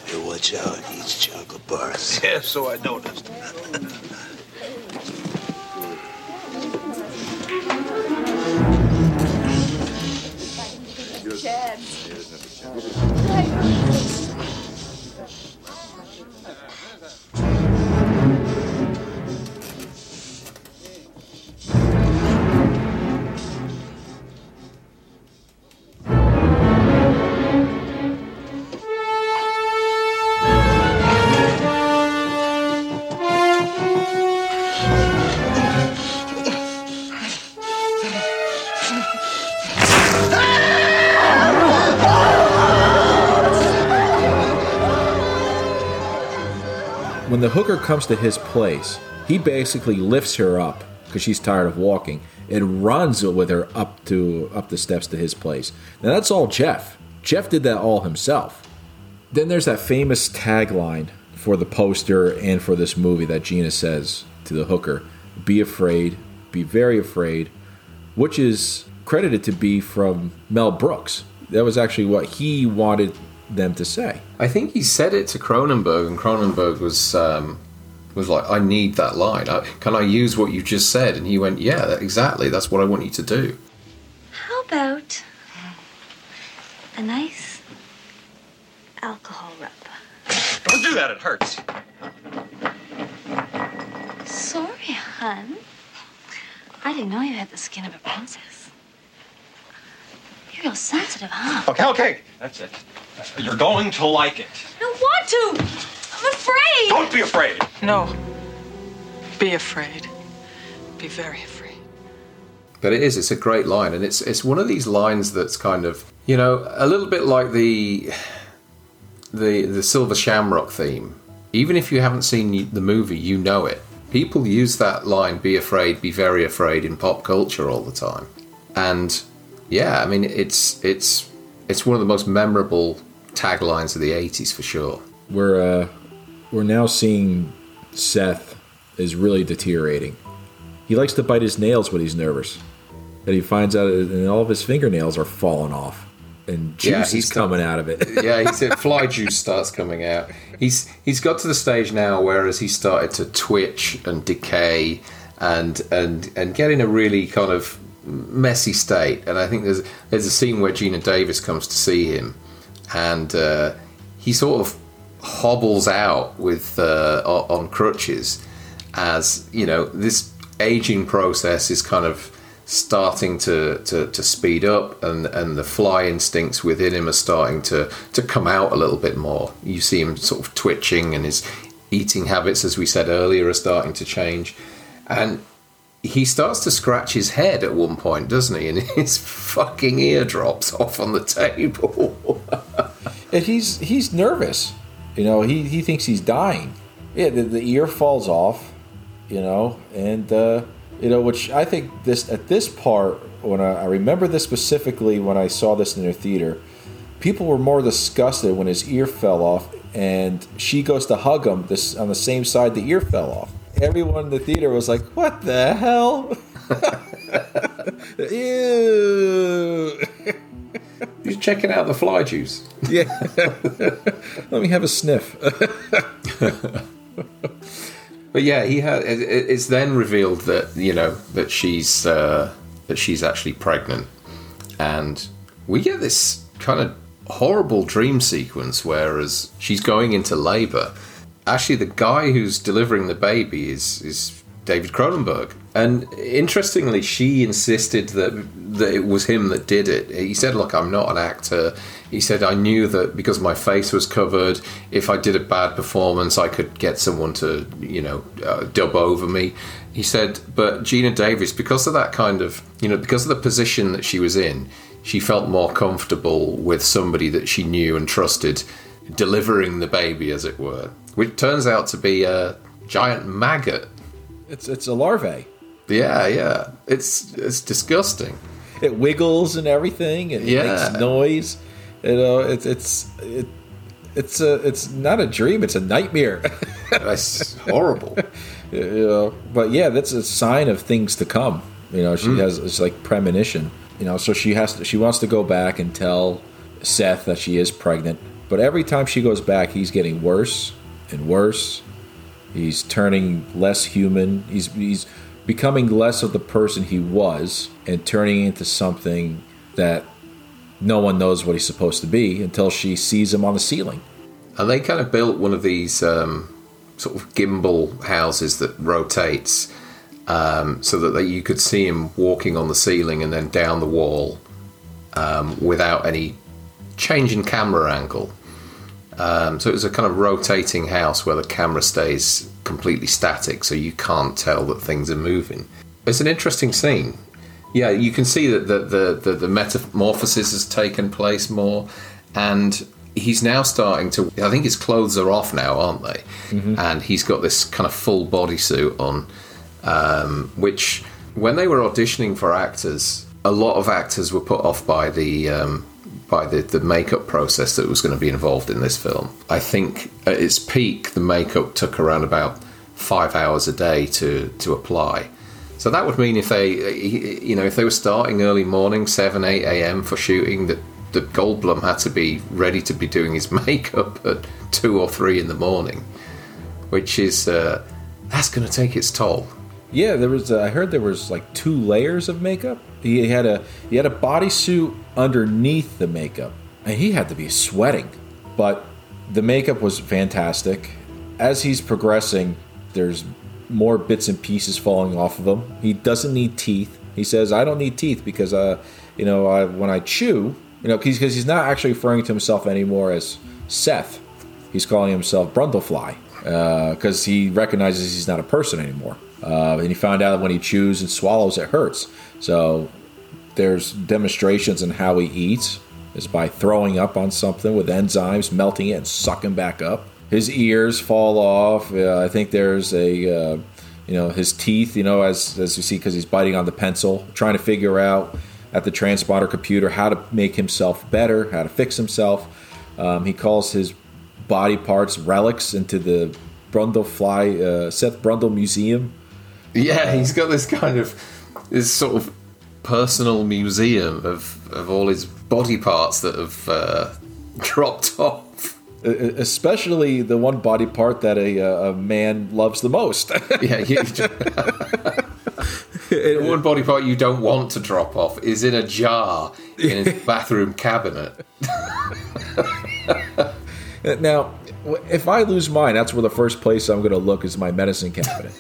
Hey, watch out. He eats chocolate bars. Yeah, so I noticed. When the hooker comes to his place, he basically lifts her up because she's tired of walking and runs with her up to up the steps to his place. Now that's all Jeff. Jeff did that all himself. Then there's that famous tagline for the poster and for this movie that Geena says to the hooker, "Be afraid, be very afraid," which is credited to be from Mel Brooks. That was actually what he wanted them to say. I think he said it to Cronenberg, and Cronenberg was um, was like, "I need that line. I, can I use what you just said?" And he went, "Yeah, that, exactly. That's what I want you to do." How about a nice alcohol rub? Don't do that, it hurts. Sorry, hun. I didn't know you had the skin of a princess. You're real sensitive, huh? Okay, okay. That's it. You're going to like it. I don't want to. I'm afraid. Don't be afraid. No. Be afraid. Be very afraid. But it is. It's a great line, and it's it's one of these lines that's kind of you know a little bit like the the the Silver Shamrock theme. Even if you haven't seen the movie, you know it. People use that line "Be afraid, be very afraid" in pop culture all the time, and yeah, I mean it's it's it's one of the most memorable taglines of the '80s for sure. We're uh, we're now seeing Seth is really deteriorating. He likes to bite his nails when he's nervous, and he finds out and all of his fingernails are falling off, and juice Yeah, is he's coming out of it. yeah, he said fly juice starts coming out. He's he's got to the stage now whereas he started to twitch and decay and and and get in a really kind of messy state. And I think there's there's a scene where Geena Davis comes to see him, and uh, he sort of hobbles out with uh, on crutches as you know this aging process is kind of starting to, to, to speed up and, and the fly instincts within him are starting to, to come out a little bit more. You see him sort of twitching and his eating habits, as we said earlier, are starting to change. And he starts to scratch his head at one point, doesn't he? And his fucking ear drops off on the table. and he's he's nervous. You know, he, he thinks he's dying. Yeah, the, the ear falls off. You know, and uh, you know, which I think this at this part when I, I remember this specifically when I saw this in the theater, people were more disgusted when his ear fell off, and she goes to hug him this on the same side the ear fell off. Everyone in the theater was like, "What the hell?" Ew. He's checking out the fly juice. Yeah. Let me have a sniff. But yeah, he had. it- it- It's then revealed that you know that she's uh, that she's actually pregnant, and we get this kind of horrible dream sequence whereas she's going into labour, actually the guy who's delivering the baby is is David Cronenberg, And interestingly, she insisted that that it was him that did it. He said, "Look, I'm not an actor." He said, "I knew that because my face was covered, if I did a bad performance, I could get someone to, you know, uh, dub over me." He said, "But Geena Davis, because of that kind of, you know, because of the position that she was in, she felt more comfortable with somebody that she knew and trusted, delivering the baby, as it were, which turns out to be a giant maggot." It's it's a larvae. Yeah, yeah. It's it's disgusting. It wiggles and everything. It Yeah. makes noise. You know, it's it's it, it's a it's not a dream. It's a nightmare. That's horrible. you know, but yeah, that's a sign of things to come. You know, she Mm. has it's like premonition. You know, so she has to she wants to go back and tell Seth that she is pregnant. But every time she goes back, he's getting worse and worse. He's turning less human. He's he's becoming less of the person he was and turning into something that no one knows what he's supposed to be until she sees him on the ceiling. And they kind of built one of these um, sort of gimbal houses that rotates um, so that they, you could see him walking on the ceiling and then down the wall um, without any change in camera angle. Um, so it was a kind of rotating house where the camera stays completely static, so you can't tell that things are moving. It's an interesting scene. Yeah, you can see that the the, the, the metamorphosis has taken place more, and he's now starting to. I think his clothes are off now, aren't they? And he's got this kind of full bodysuit on, um, which when they were auditioning for actors, a lot of actors were put off by the um, by the, the makeup process that was going to be involved in this film. I think at its peak, the makeup took around about five hours a day to to apply. So that would mean if they, you know, if they were starting early morning, seven, eight a.m. for shooting, that that Goldblum had to be ready to be doing his makeup at two or three in the morning, which is uh, that's going to take its toll. Yeah, there was. Uh, I heard there was like two layers of makeup. He had a he had a bodysuit underneath the makeup, and he had to be sweating. But the makeup was fantastic. As he's progressing, there's more bits and pieces falling off of him. He doesn't need teeth. He says, "I don't need teeth because, uh, you know, I, when I chew, you know, because he's not actually referring to himself anymore as Seth. He's calling himself Brundlefly because he recognizes he's not a person anymore. Uh, and he found out when he chews and swallows, it hurts. So there's demonstrations on how he eats is by throwing up on something with enzymes, melting it, and sucking back up. His ears fall off. Uh, I think there's a, uh, you know, his teeth. You know, as as you see, because he's biting on the pencil, trying to figure out at the transponder computer how to make himself better, how to fix himself. Um, he calls his body parts relics into the Brundlefly uh, Seth Brundle Museum. Yeah, he's got this kind of this sort of personal museum of of all his body parts that have uh, dropped off. Especially the one body part that a, uh, a man loves the most. Yeah, you, the one body part you don't want to drop off is in a jar in his bathroom cabinet. now, if I lose mine, that's where the first place I'm going to look is my medicine cabinet.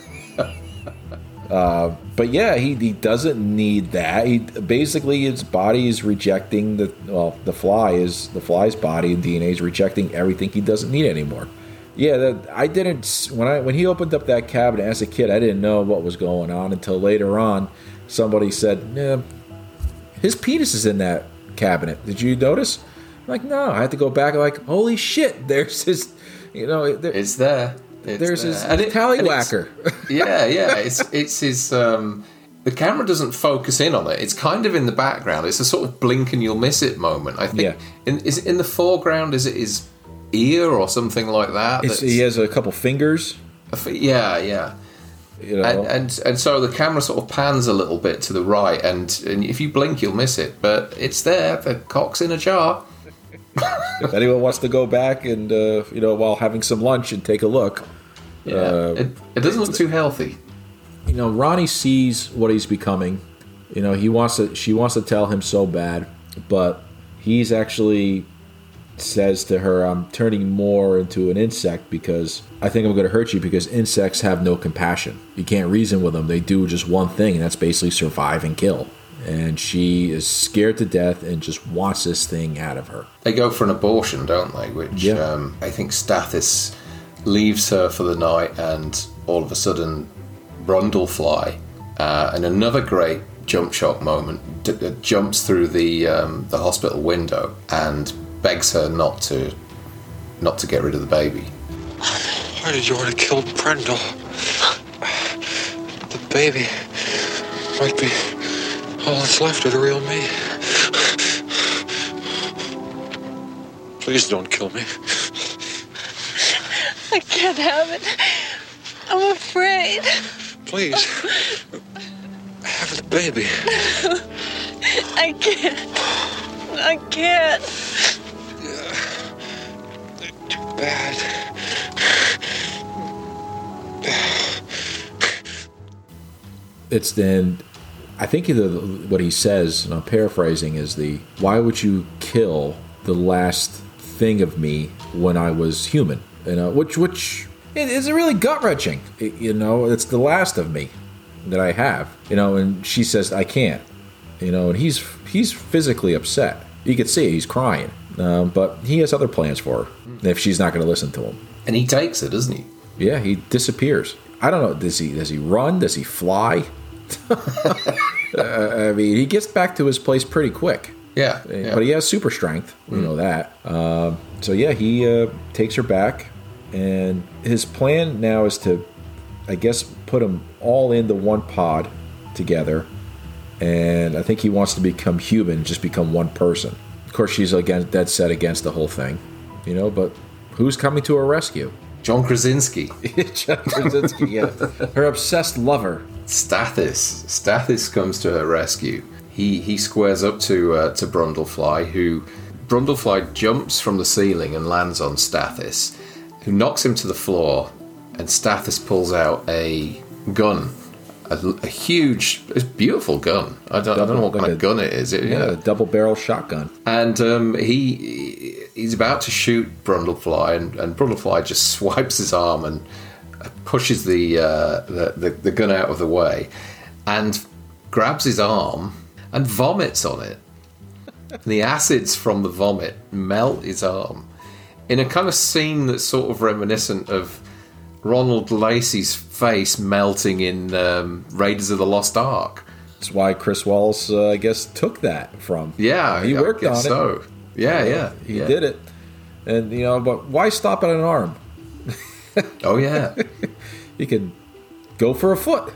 Uh, but yeah, he, he doesn't need that. He basically his body is rejecting the well, the fly is the fly's body and DNA is rejecting everything he doesn't need anymore. Yeah, that, I didn't when I when he opened up that cabinet as a kid. I didn't know what was going on until later on. Somebody said, yeah, "His penis is in that cabinet." Did you notice? I'm like, no, I had to go back. Like, holy shit! There's his, you know, there, It's there. It's there's his there. And it- and tallywhacker. yeah, yeah. It's it's his. Um, the camera doesn't focus in on it. It's kind of in the background. It's a sort of blink and you'll miss it moment. I think. Yeah. In, is it in the foreground? Is it his ear or something like that? He has a couple fingers. Yeah, yeah. You know, And, and and so the camera sort of pans a little bit to the right, and, and if you blink, you'll miss it. But it's there. The cock's in a jar. if anyone wants to go back and uh, you know while having some lunch and take a look, Yeah. uh, it, it doesn't look too healthy. you know Ronnie sees what he's becoming. You know he wants to. She wants to tell him so bad, but he's actually says to her, I'm turning more into an insect because I think I'm going to hurt you because insects have no compassion. You can't reason with them. They do just one thing, and that's basically survive and kill. And she is scared to death and just wants this thing out of her. They go for an abortion, don't they? Which Yeah. um, I think Stathis leaves her for the night, and all of a sudden, Brundlefly, uh, and another great jump shot moment, d- uh, jumps through the um, the hospital window and begs her not to not to get rid of the baby. Why did you want to kill Brendel? The baby might be all that's left of the real me. Please don't kill me. I can't have it. I'm afraid. Please. Have the baby. I can't. I can't. Too bad. It's then, I think the, what he says, and I'm paraphrasing, is the why would you kill the last thing of me when I was human? You know, which which it is really gut wrenching. You know, it's the last of me that I have. You know, and she says I can't. You know, and he's he's physically upset. You could see he's crying, um, but he has other plans for her. If she's not going to listen to him, And he takes it, doesn't he? yeah, he disappears. I don't know. Does he does he run? Does he fly? Uh, I mean, he gets back to his place pretty quick. Yeah, yeah. But he has super strength. We know that. Um, so yeah, he uh, takes her back, and his plan now is to, I guess, put them all into one pod together, and I think he wants to become human, just become one person. Of course, she's against dead set against the whole thing, you know. But who's coming to her rescue? John Krasinski. John Krasinski, yeah, her obsessed lover. Stathis. Stathis comes to her rescue. He he squares up to uh, to Brundlefly, who Brundlefly jumps from the ceiling and lands on Stathis, who knocks him to the floor, and Stathis pulls out a gun, a, a huge, it's beautiful gun. I don't, I don't know what kind of gun it is. It, Yeah, a double barrel shotgun. and um, he he's about to shoot Brundlefly, and, and Brundlefly just swipes his arm and pushes the, uh, the, the the gun out of the way, and grabs his arm and vomits on it. the acids from the vomit melt his arm in a kind of scene that's sort of reminiscent of Ronald Lacey's face melting in um, Raiders of the Lost Ark. That's why Chris Walas, uh, I guess, took that from. Yeah, he worked on guess it. So yeah, yeah, he yeah. did it. And you know, but why stop at an arm? Oh yeah. You could go for a foot.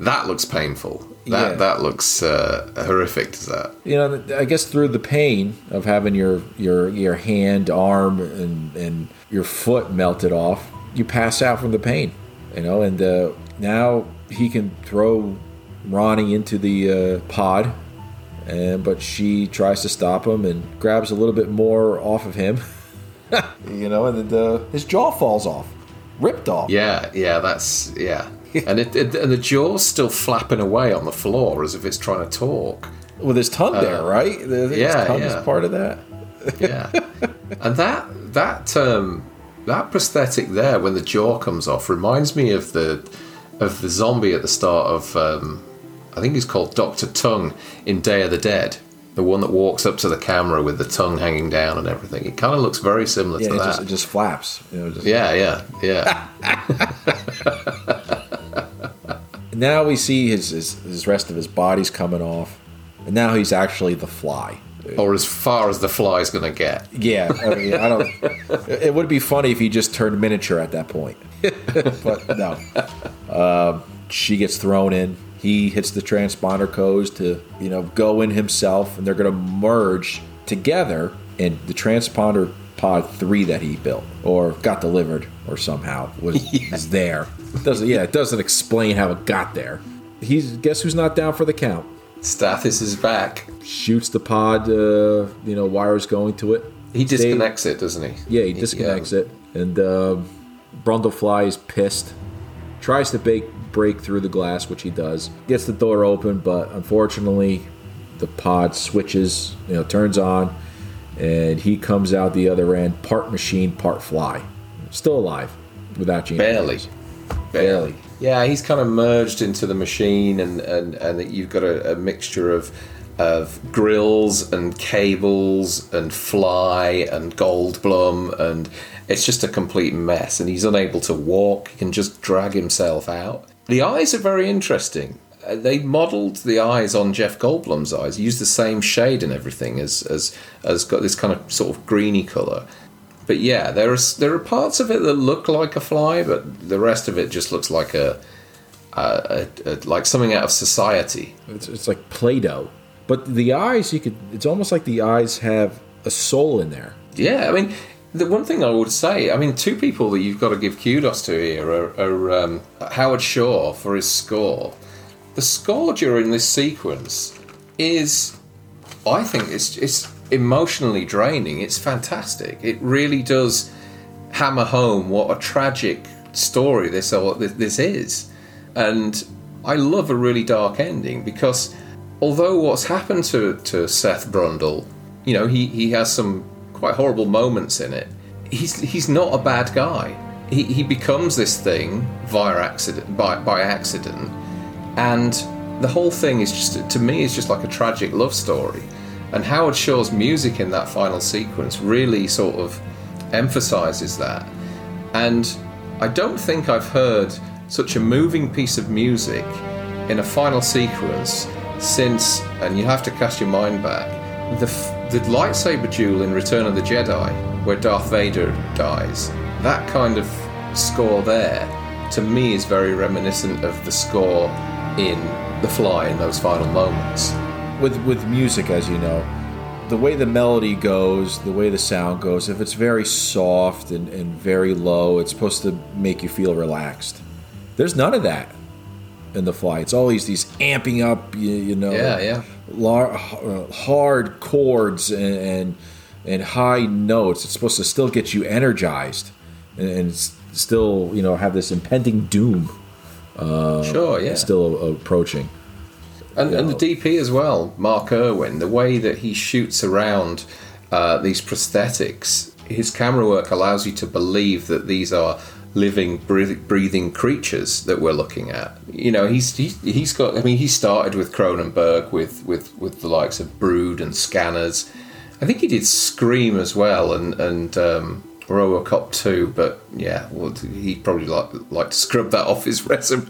That looks painful. That Yeah. that looks uh, horrific. Does that? You know, I guess through the pain of having your your your hand, arm, and and your foot melted off, you pass out from the pain. You know, and uh, now he can throw Ronnie into the uh, pod, and but she tries to stop him and grabs a little bit more off of him. you know, and then uh, his jaw falls off, ripped off. Yeah, yeah. That's yeah. and it, it, and the jaw's still flapping away on the floor as if it's trying to talk. with his tongue there, Uh, right? I think yeah, tongue yeah. is part of that. Yeah, and that that um, that prosthetic there when the jaw comes off reminds me of the of the zombie at the start of um, I think he's called Doctor Tongue in Day of the Dead. The one that walks up to the camera with the tongue hanging down and everything. It kind of looks very similar Yeah, to it that. just, it just flaps. You know, just, yeah, yeah, yeah. Now we see his, his his rest of his body's coming off, and now he's actually the fly. or as far as the fly is going to get. Yeah, I mean, I don't. It would be funny if he just turned miniature at that point, but no. Um, she gets thrown in. He hits the transponder codes to you know go in himself, and they're going to merge together in the transponder pod three that he built or got delivered or somehow was is there. It doesn't yeah, it doesn't explain how it got there. He's guess who's not down for the count. Stathis is back. Shoots the pod, uh, you know, wires going to it. He Stay- disconnects it, doesn't he? Yeah, he disconnects it, and uh, Brundlefly is pissed. Tries to break break through the glass, which he does. Gets the door open, but unfortunately, the pod switches. You know, turns on, and he comes out the other end, part machine, part fly, still alive, without Geena. Barely. Davis. barely. Yeah, he's kind of merged into the machine, and and and you've got a, a mixture of of grills and cables and fly and Goldblum, and it's just a complete mess. And he's unable to walk; he can just drag himself out. The eyes are very interesting. Uh, They modelled the eyes on Jeff Goldblum's eyes. He used the same shade and everything as as as got this kind of sort of greeny colour. But yeah, there are there are parts of it that look like a fly, but the rest of it just looks like a, a, a, a like something out of society. It's, it's like Play-Doh, but the eyes you could. It's almost like the eyes have a soul in there. Yeah, I mean, the one thing I would say, I mean, two people that you've got to give kudos to here are, are um, Howard Shore for his score. The score during this sequence is, I think, it's it's emotionally draining. It's fantastic. It really does hammer home what a tragic story this this is, and I love a really dark ending because although what's happened to to Seth Brundle, you know, he he has some quite horrible moments in it. He's he's not a bad guy. He he becomes this thing via accident by by accident, and the whole thing is just to me is just like a tragic love story. And Howard Shore's music in that final sequence really sort of emphasizes that. And I don't think I've heard such a moving piece of music in a final sequence since, and you have to cast your mind back, the, f- the lightsaber duel in Return of the Jedi, where Darth Vader dies. That kind of score there, to me, is very reminiscent of the score in The Fly in those final moments. With with music, as you know, the way the melody goes, the way the sound goes, if it's very soft and, and very low, it's supposed to make you feel relaxed. There's none of that in the fly. It's always these amping up, you, you know, Yeah, yeah. Lar- uh, hard chords and, and and high notes. It's supposed to still get you energized and, and still, you know, have this impending doom. Uh, Sure, yeah. Still approaching. And, and the DP as well, Mark Irwin, the way that he shoots around uh, these prosthetics, his camera work allows you to believe that these are living, breathing creatures that we're looking at. You know, he's he, he's got. I mean, he started with Cronenberg with with with the likes of Brood and Scanners. I think he did Scream as well, and and um, RoboCop 2. But yeah, well, he'd probably like like to scrub that off his resume.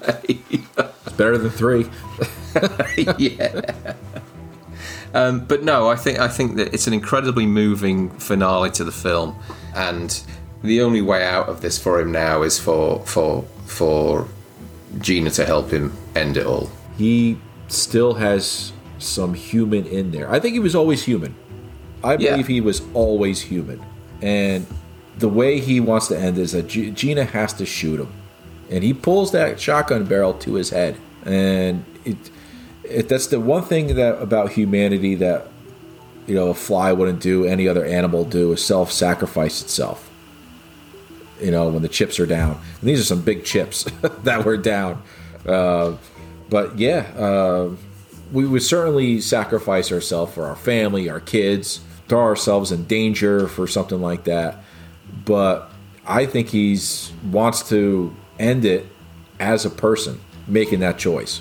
Better than three. yeah. Um, but no, I think I think that it's an incredibly moving finale to the film, and the only way out of this for him now is for for for Geena to help him end it all. he still has some human in there. I think he was always human. I Yeah. believe he was always human. And the way he wants to end is that G- Geena has to shoot him. And he pulls that shotgun barrel to his head. And it, it that's the one thing that about humanity that you know a fly wouldn't do, any other animal do, is self-sacrifice itself. You know, when the chips are down. And these are some big chips that were down. Uh, but yeah, uh, we would certainly sacrifice ourselves for our family, our kids, throw ourselves in danger for something like that. But I think he's wants to end it as a person making that choice,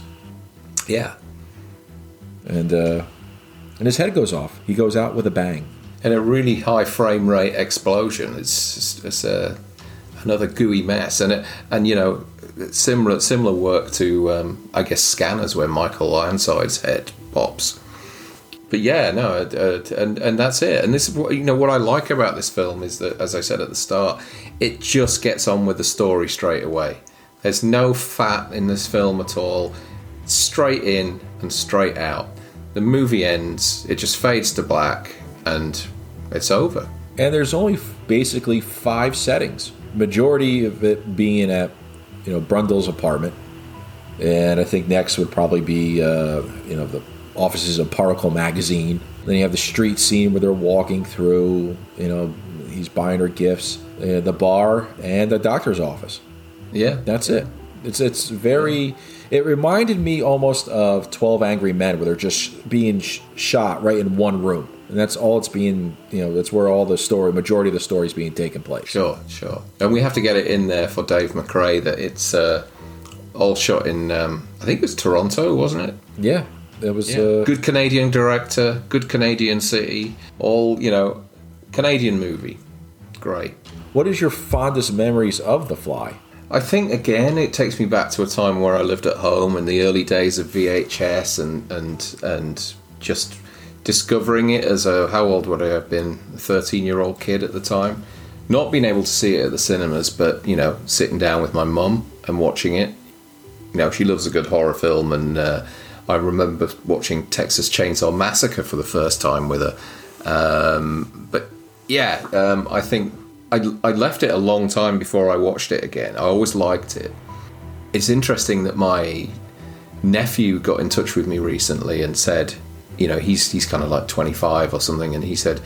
Yeah, and uh, and his head goes off. He goes out with a bang. and a really high frame rate explosion. It's it's, it's a, another gooey mess, and it, and you know similar similar work to um, I guess Scanners where Michael Ironside's head pops. But yeah, no, uh, and and that's it. And this is what you know. What I like about this film is that, as I said at the start, it just gets on with the story straight away. There's no fat in this film at all. Straight in and straight out. The movie ends. It just fades to black, and it's over. And there's only basically five settings. Majority of it being at you know Brundle's apartment, and I think next would probably be uh, you know the offices of Particle Magazine. Then you have the street scene where they're walking through. You know he's buying her gifts, uh, the bar, and the doctor's office. Yeah, That's it. It's it's very. It reminded me almost of Twelve Angry Men, where they're just being sh- shot right in one room. And that's all it's being. You know, that's where all the story, majority of the story is being taken place. Sure, sure. And we have to get it in there for Dave McRae that it's uh, all shot in. Um, I think it was Toronto, wasn't it? Yeah, it was Yeah. uh, good Canadian director, good Canadian city, all you know, Canadian movie. Great. What is your fondest memories of The Fly? I think again, it takes me back to a time where I lived at home in the early days of VHS and and and just discovering it as a how old would I have been? A thirteen year old kid at the time. Not being able to see it at the cinemas, but you know, sitting down with my mum and watching it. You know, she loves a good horror film, and uh, I remember watching Texas Chainsaw Massacre for the first time with her. Um, but yeah, um, I think I, I left it a long time before I watched it again. I always liked it. It's interesting that my nephew got in touch with me recently and said, you know, he's he's kind of like 25 or something, and he said,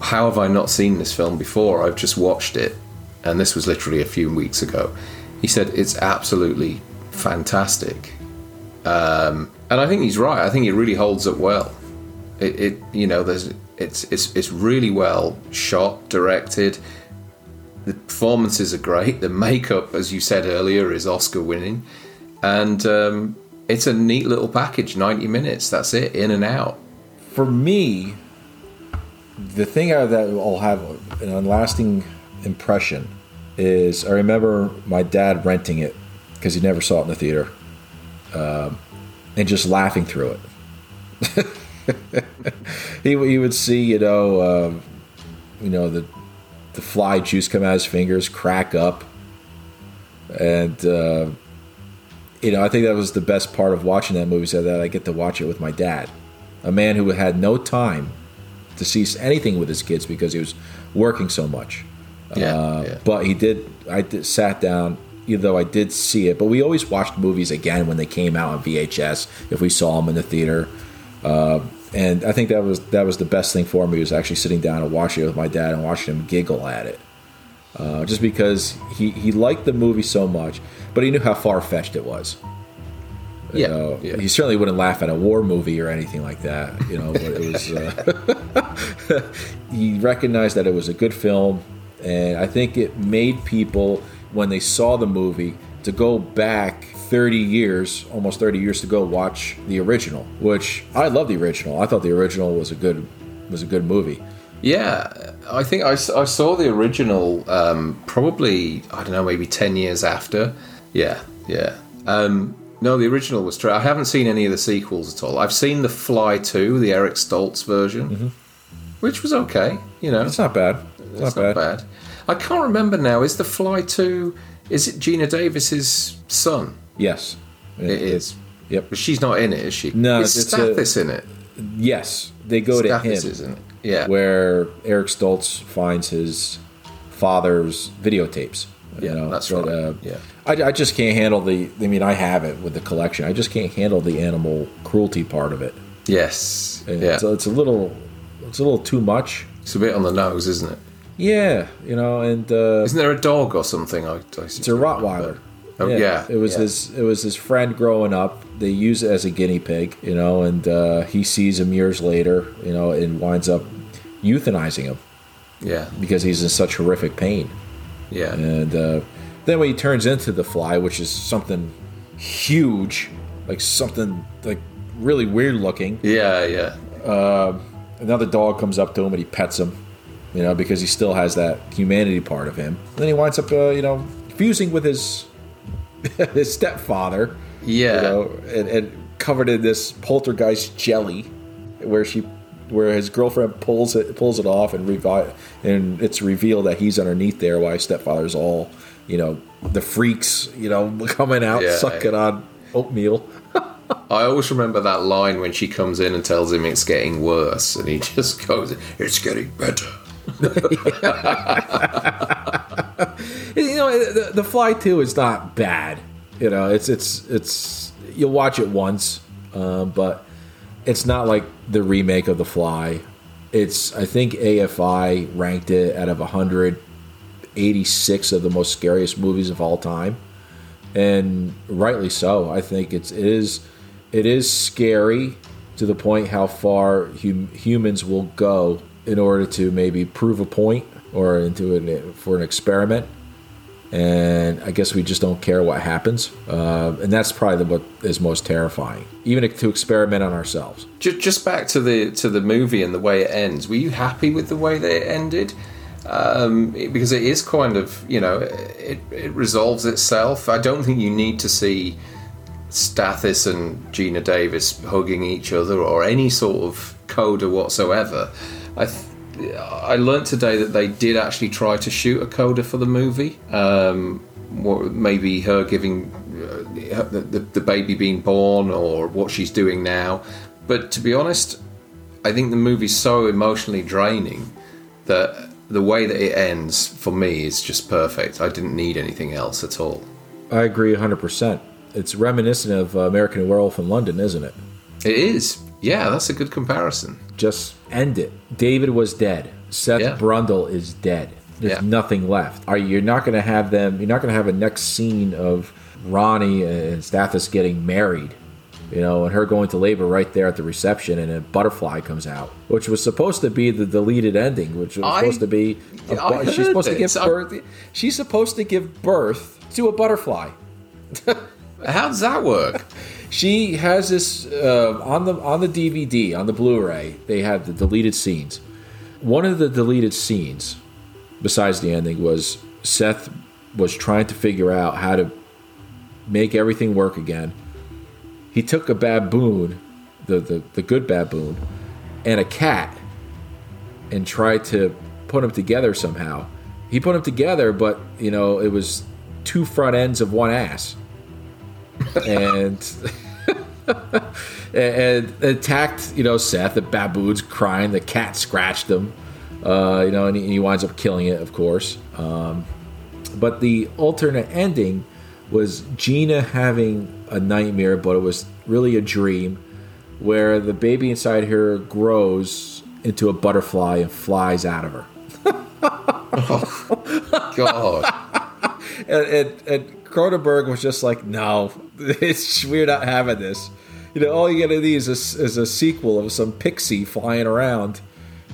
"How have I not seen this film before? I've just watched it." And this was literally a few weeks ago. He said it's absolutely fantastic, um, and I think he's right. I think it really holds up well. It, it you know, there's it's it's it's really well shot, directed. The performances are great. The makeup, as you said earlier, is Oscar winning, and um, it's a neat little package. Ninety minutes. That's it, in and out. For me, the thing I- that will have an lasting impression is I remember my dad renting it because he never saw it in the theater, um, and just laughing through it. he, he would see, you know, um, you know the the fly juice come out of his fingers, crack up, and uh, you know I think that was the best part of watching that movie. So that I get to watch it with my dad, a man who had no time to see anything with his kids because he was working so much. Yeah, Uh, yeah. But he did. I did, sat down. Even though I did see it, but we always watched movies again when they came out on VHS if we saw them in the theater. Uh, and I think that was that was the best thing for me was actually sitting down and watching it with my dad and watching him giggle at it. Uh, just because he, he liked the movie so much, but he knew how far fetched it was. You Yeah, know, yeah. he certainly wouldn't laugh at a war movie or anything like that. You know, but it was. Uh, he recognized that it was a good film, and I think it made people when they saw the movie to go back 30 years, almost 30 years to go watch the original. Which I love the original. I thought the original was a good was a good movie. Yeah, I think I saw the original um, probably I don't know maybe ten years after. Yeah, yeah. Um, no, the original was true. I haven't seen any of the sequels at all. I've seen the Fly Two, the Eric Stoltz version, which was okay. You know, It's not bad. It's It's not, bad. bad. I can't remember now. Is the Fly Two? Is it Geena Davis's son? Yes, It is. Yep. But she's not in it, is she? No, is it's a- Stathis in it? Yes, they go to him. Stathis is in it. Yeah. where Eric Stoltz finds his father's videotapes. You Yeah, know, that's but, right. Uh, Yeah. I, I just can't handle the. I mean, I have it with the collection. I just can't handle the animal cruelty part of it. Yes. And Yeah. So it's a little, it's a little too much. It's a bit on the nose, isn't it? Yeah, you know, and uh, Isn't there a dog or something? I, I it's a Rottweiler. Oh yeah, it was yeah. his. It was his friend growing up. They use it as a guinea pig, you know, and uh, he sees him years later, you know, and winds up euthanizing him Yeah, because he's in such horrific pain. yeah, And uh, then when he turns into the fly, which is something huge, like something like really weird looking, yeah, yeah. uh, another dog comes up to him and he pets him, you know, because he still has that humanity part of him. And then he winds up, uh, you know, fusing with his his stepfather, Yeah. you know, and, and covered in this poltergeist jelly, where she. Where his girlfriend pulls it pulls it off and revi- and it's revealed that he's underneath there while his stepfather's all you know the freaks you know coming out Yeah. sucking on oatmeal. I always remember that line when she comes in and tells him it's getting worse, and he just goes, "It's getting better." you know the, the fly 2 is not bad. You know it's it's it's you'll watch it once um, but it's not like the remake of the fly. It's i think afi ranked it out of 186 of the most scariest movies of all time. And rightly so i think it's it is it is scary to the point how far hum- humans will go in order to maybe prove a point or into an, for an experiment. And I guess we just don't care what happens, uh, and that's probably what is most terrifying, even to experiment on ourselves. Just, just back to the to the movie and the way it ends. Were you happy with the way that it ended? Um, because it is kind of you know it, it resolves itself. I don't think you need to see Stathis and Geena Davis hugging each other or any sort of coda whatsoever. I. Th- I learned today that they did actually try to shoot a coda for the movie. Um, what, maybe her giving uh, the, the, the baby being born or what she's doing now. But to be honest, I think the movie's so emotionally draining that the way that it ends for me is just perfect. I didn't need anything else at all. I agree 100%. It's reminiscent of American Werewolf in London, isn't it? It is. Yeah, that's a good comparison. Just end it. David was dead. Seth Yeah. Brundle is dead. There's Yeah. nothing left. Are you're not going to have them? You're not going to have a next scene of Ronnie and Stathis getting married, you know, and her going to labor right there at the reception, and a butterfly comes out, which was supposed to be the deleted ending, which was I- supposed to be. a she's supposed to give this. Birth. She's supposed to give birth to a butterfly. How does that work? She has this uh, on the on the DVD on the Blu-ray. They have the deleted scenes. One of the deleted scenes, besides the ending, was Seth was trying to figure out how to make everything work again. He took a baboon, the the, the good baboon, and a cat, and tried to put them together somehow. He put them together, but you know it was two front ends of one ass and and attacked you know Seth. The baboon's crying. The cat scratched him. Uh, you know, and he, and he winds up killing it, of course. Um, but the alternate ending was Geena having a nightmare, but it was really a dream where the baby inside her grows into a butterfly and flies out of her. oh, God. and, and, and Cronenberg was just like, no, it's, we're not having this. You know, all you gotta need is a, is a sequel of some pixie flying around,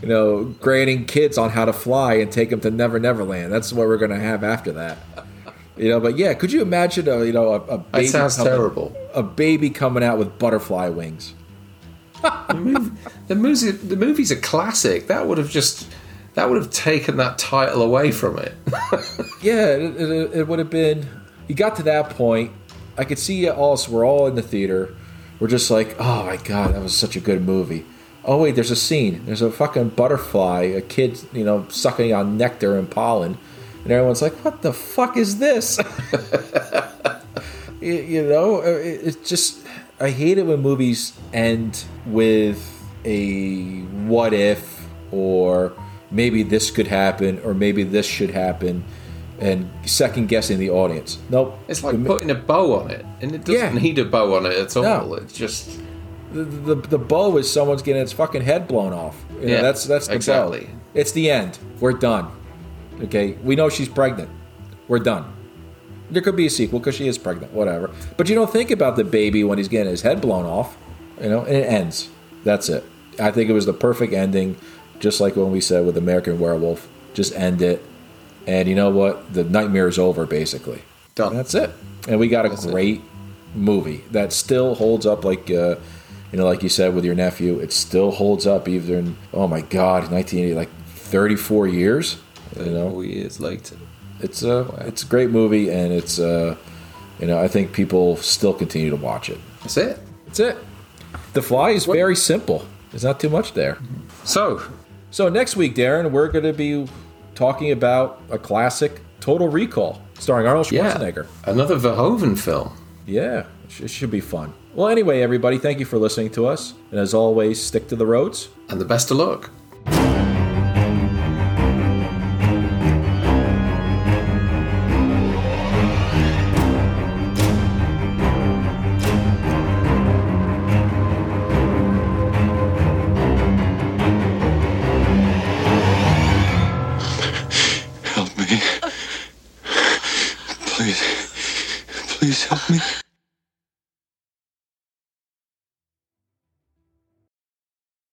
you know, granting kids on how to fly and take them to Never Never Land. That's what we're gonna have after that. You know, but yeah, could you imagine a you know a, a baby sounds coming- terrible. A baby coming out with butterfly wings. the, movie, the, movie, the movie's a classic. That would have just that would have taken that title away from it. Yeah, it, it, it would have been. You got to that point. I could see us. We're all in the theater. We're just like, oh my god, that was such a good movie. Oh wait, there's a scene. There's a fucking butterfly, a kid, you know, sucking on nectar and pollen, and everyone's like, what the fuck is this? you, know, uh, it, it's just. I hate it when movies end with a what if or maybe this could happen or maybe this should happen and second guessing the audience. Nope. It's like putting a bow on it, and it doesn't Yeah. need a bow on it at all. No. It's just the, the the bow is someone's getting its fucking head blown off. You know, Yeah, that's that's the exactly. bow. It's the end. We're done. Okay, we know she's pregnant. We're done. There could be a sequel because she is pregnant, whatever. But you don't think about the baby when he's getting his head blown off, you know, and it ends. That's it. I think it was the perfect ending, just like when we said with American Werewolf. Just end it, and you know what? The nightmare is over, basically. Done. That's it. And we got a That's it. great movie that still holds up, like uh, you know, like you said with your nephew. It still holds up, even oh my god, 1980, like 34 years. You know, years later. it's a it's a great movie, and it's uh, you know, I think people still continue to watch it. That's it. That's it. The Fly is very simple. There's not too much there. So, so next week, Darren, we're going to be talking about a classic, Total Recall, starring Arnold Yeah. Schwarzenegger. Another Verhoeven film. Yeah, it should be fun. Well, anyway, everybody, thank you for listening to us, and as always, stick to the roads. And the best of luck.